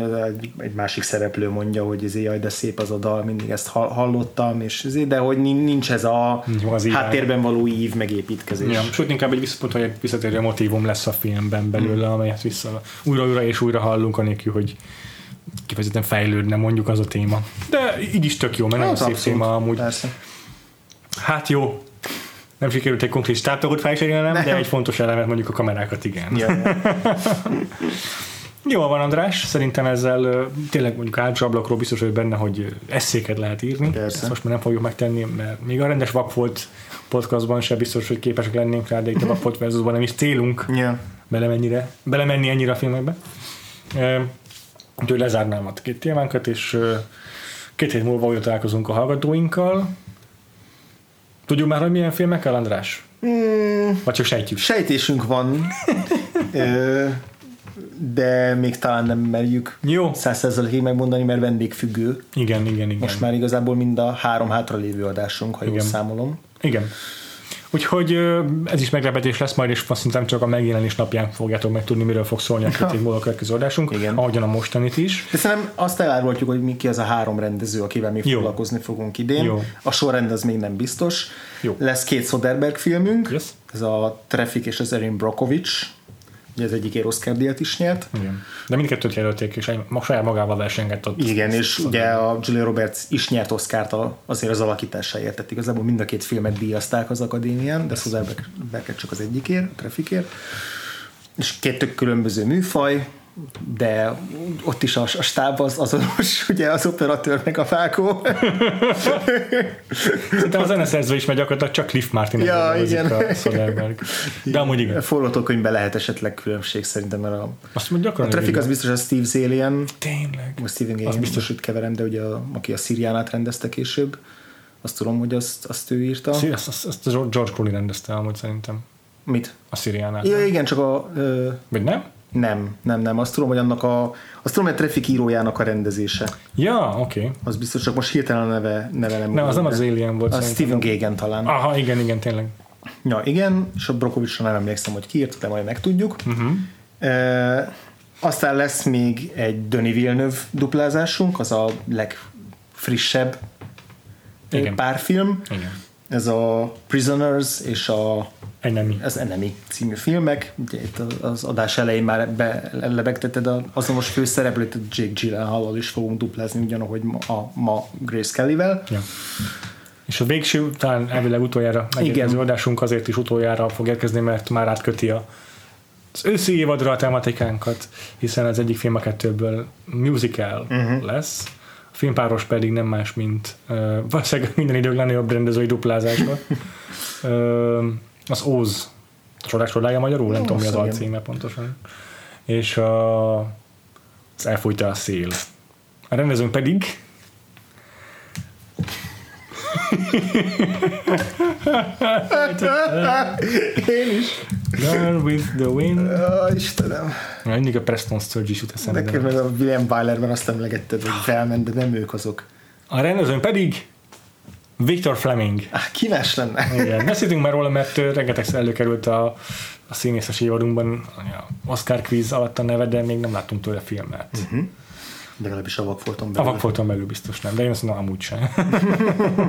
egy, másik szereplő mondja, hogy ez jaj, de szép az a dal, mindig ezt hall- hallottam, és ezért, de hogy nin- nincs ez a az háttérben való ív megépítkezés. Ja, sőt, inkább egy visszapont, hogy egy visszatérő motívum lesz a filmben belőle, amelyet vissza újra-újra és újra hallunk, anélkül, hogy kifejezetten fejlődne mondjuk az a téma. De így is tök jó, mert nagyon Hát szép abszolút, téma amúgy. Persze. Hát jó, nem sikerült egy konkrét stábtagot felcserélnem, de egy fontos elemet mondjuk a kamerákat igen. Ja, ja. Jó van András, szerintem ezzel tényleg mondjuk ablakról biztos vagy benne, hogy eszéket lehet írni. Persze. Ezt most már nem fogjuk megtenni, mert még a rendes vakfolt podcastban sem biztos, hogy képesek lennénk rá, de itt a vakfolt versusban nem is célunk belemennyire, belemenni ennyire a filmekbe. Úgyhogy lezárnám a két témánkat, és két hét múlva újra találkozunk a hallgatóinkkal. Tudjuk már, hogy milyen filmekkel, András? Hmm, Vagy csak sejtjük? sejtésünk van, de még talán nem merjük Jó. 100%-ig megmondani, mert vendégfüggő. Igen, igen, igen. Most már igazából mind a három hátralévő adásunk, ha jól Igen. számolom. Igen. Úgyhogy ez is meglepetés lesz majd, és szerintem csak a megjelenés napján fogjátok meg tudni, miről fog szólni a két év múlva a következő adásunk, Igen. ahogyan a mostanit is. De szerintem azt elárulhatjuk, hogy mi ki az a három rendező, akivel még Jó. foglalkozni fogunk idén. Jó. A sorrend az még nem biztos. Jó. Lesz két Soderbergh filmünk, Yes. ez a Traffic és az Erin Brockovich, ugye az egyik Oscar díjat is nyert. Igen. De mindkettőt jelölték, és saját magával versengett ott. Igen, és ugye a Julia Roberts is nyert Oscárt azért az alakításáért, tehát igazából mind a két filmet díjazták az akadémián, de Soderbergh csak az egyikért, a Trafficért. És két tök különböző műfaj, de ott is a, a stáb az azonos, ugye az operatőr meg a fákó. Szerintem a zeneszerző is, mert gyakorlatilag csak Cliff Martin Ja, igen. a Soderbergh. De amúgy igen. Forgatókönyvben lehet esetleg különbség szerintem, mert a, Azt mondja, gyakran a Traffic igen. az biztos a Steve Zalian, Tényleg. vagy Steven biztos. biztos, hogy keverem, de ugye a, aki a Szíriánát rendezte később, azt tudom, hogy azt, azt ő írta. Azt, azt, azt George Clooney rendezte amúgy szerintem. Mit? A Szíriánát. Ja, igen, csak a... Ö, Vagy nem? Nem, nem, nem. Azt tudom, hogy annak a... Azt tudom, hogy a Traffic írójának a rendezése. Ja, oké. Okay. Az biztos, csak most hirtelen a neve, neve nem. Nem, az nem az. Alien volt Az. Steven Gagan talán. Aha, igen, igen, tényleg. Ja, igen, és a Brokovicsra nem emlékszem, hogy ki írt, de majd megtudjuk. Uh-huh. E, aztán lesz még egy Denis Villeneuve duplázásunk, az a legfrissebb igen. párfilm. Igen. Ez a Prisoners és a Enemy. az Enemy című filmek. Ugye itt az adás elején már be lebegteted az azonos főszereplőt, Jake Gyllenhaal-al is fogunk duplázni, ugyanahogy ma, a, ma Grace Kelly-vel. Ja. És a végső, talán elvileg utoljára megérkező Igen. adásunk azért is utoljára fog érkezni, mert már átköti a az őszi évadra a tematikánkat, hiszen az egyik film a kettőből musical uh-huh. lesz, A filmpáros pedig nem más, mint uh, valószínűleg minden idők legnagyobb rendezői duplázása. uh, az Óz csodák csodája magyarul, nem tudom mi az alcíme pontosan. És a, az elfújta a szél. A rendezőnk pedig Én is. Girl with the Wind. Ó, Istenem. Mindig a Preston Sturges jut eszembe. Nekem meg a William Wylerben azt emlegetted, hogy felment, de nem ők azok. A rendezőnk pedig Victor Fleming. Ah, más lenne? Igen, beszéltünk már róla, mert rengetegszer előkerült a, a színészes évadunkban, a Oscar quiz alatt a neve, de még nem láttunk tőle filmet. Uh-huh. De legalábbis a vakfolton A belül. vakfolton belül biztos nem, de én azt mondom, amúgy sem.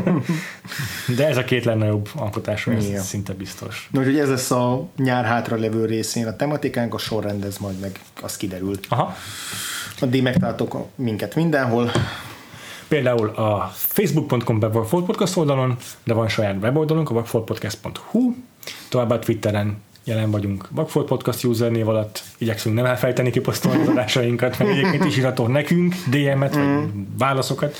de ez a két legnagyobb alkotásra, ez Igen. szinte biztos. Na, úgyhogy ez lesz a nyár hátra levő részén a tematikánk, a sorrendez majd meg, az kiderült. Aha. Addig megtaláltok minket mindenhol. Például a facebook.com per Vagfolt Podcast oldalon, de van saját weboldalunk, a vagfoltpodcast.hu, továbbá Twitteren jelen vagyunk Vagfolt Podcast usernév alatt, igyekszünk nem elfelejteni kiposztolni az adásainkat, meg egyébként is iratok nekünk, DM-et, vagy válaszokat,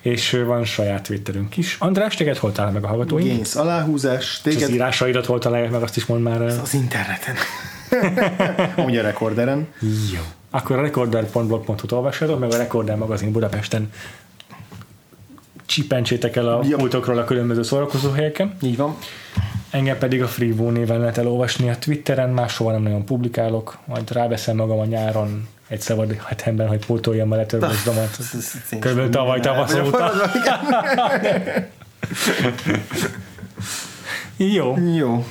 és van saját Twitterünk is. András, téged hol talál meg a hallgatóink? Gains aláhúzás, És az téged írásaidat hol találják meg, azt is mondd már el. az interneten. Amúgy a rekorderen. Jó. Akkor a recorder.blog.hu-t olvassátok, meg a Recorder magazin Budapesten csipencsétek el a Ja. pultokról a különböző szórakozó helyeken. Így van. Engem pedig a Freebo néven lehet elolvasni a Twitteren, máshol nem nagyon publikálok, majd ráveszem magam a nyáron egy szabad hetemben, hogy pótoljam a én Körülbelül tavaly tavasz óta. Jó, Jó.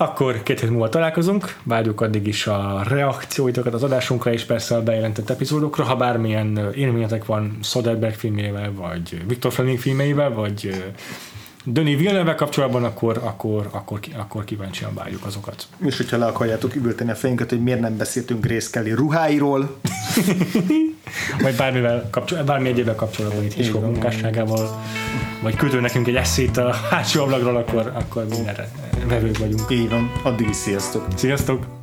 Akkor két hét múlva találkozunk, várjuk addig is a reakcióitokat az adásunkra, és persze a bejelentett epizódokra, ha bármilyen élményetek van Soderbergh filmjével, vagy Viktor Fleming filmjeivel, vagy ö, Denis Villeneuve kapcsolatban, akkor, akkor, akkor, akkor kíváncsian várjuk azokat. És hogyha le akarjátok üvölteni a fejünket, hogy miért nem beszéltünk Grace Kelly ruháiról, vagy bármivel kapcsol, bármi egyébben kapcsolatban itt Hitchcock munkásságával, vagy küldő nekünk egy eszét a hátsó ablakról, akkor, akkor mindenre vevők vagyunk. így van, addig is sziasztok! Sziasztok!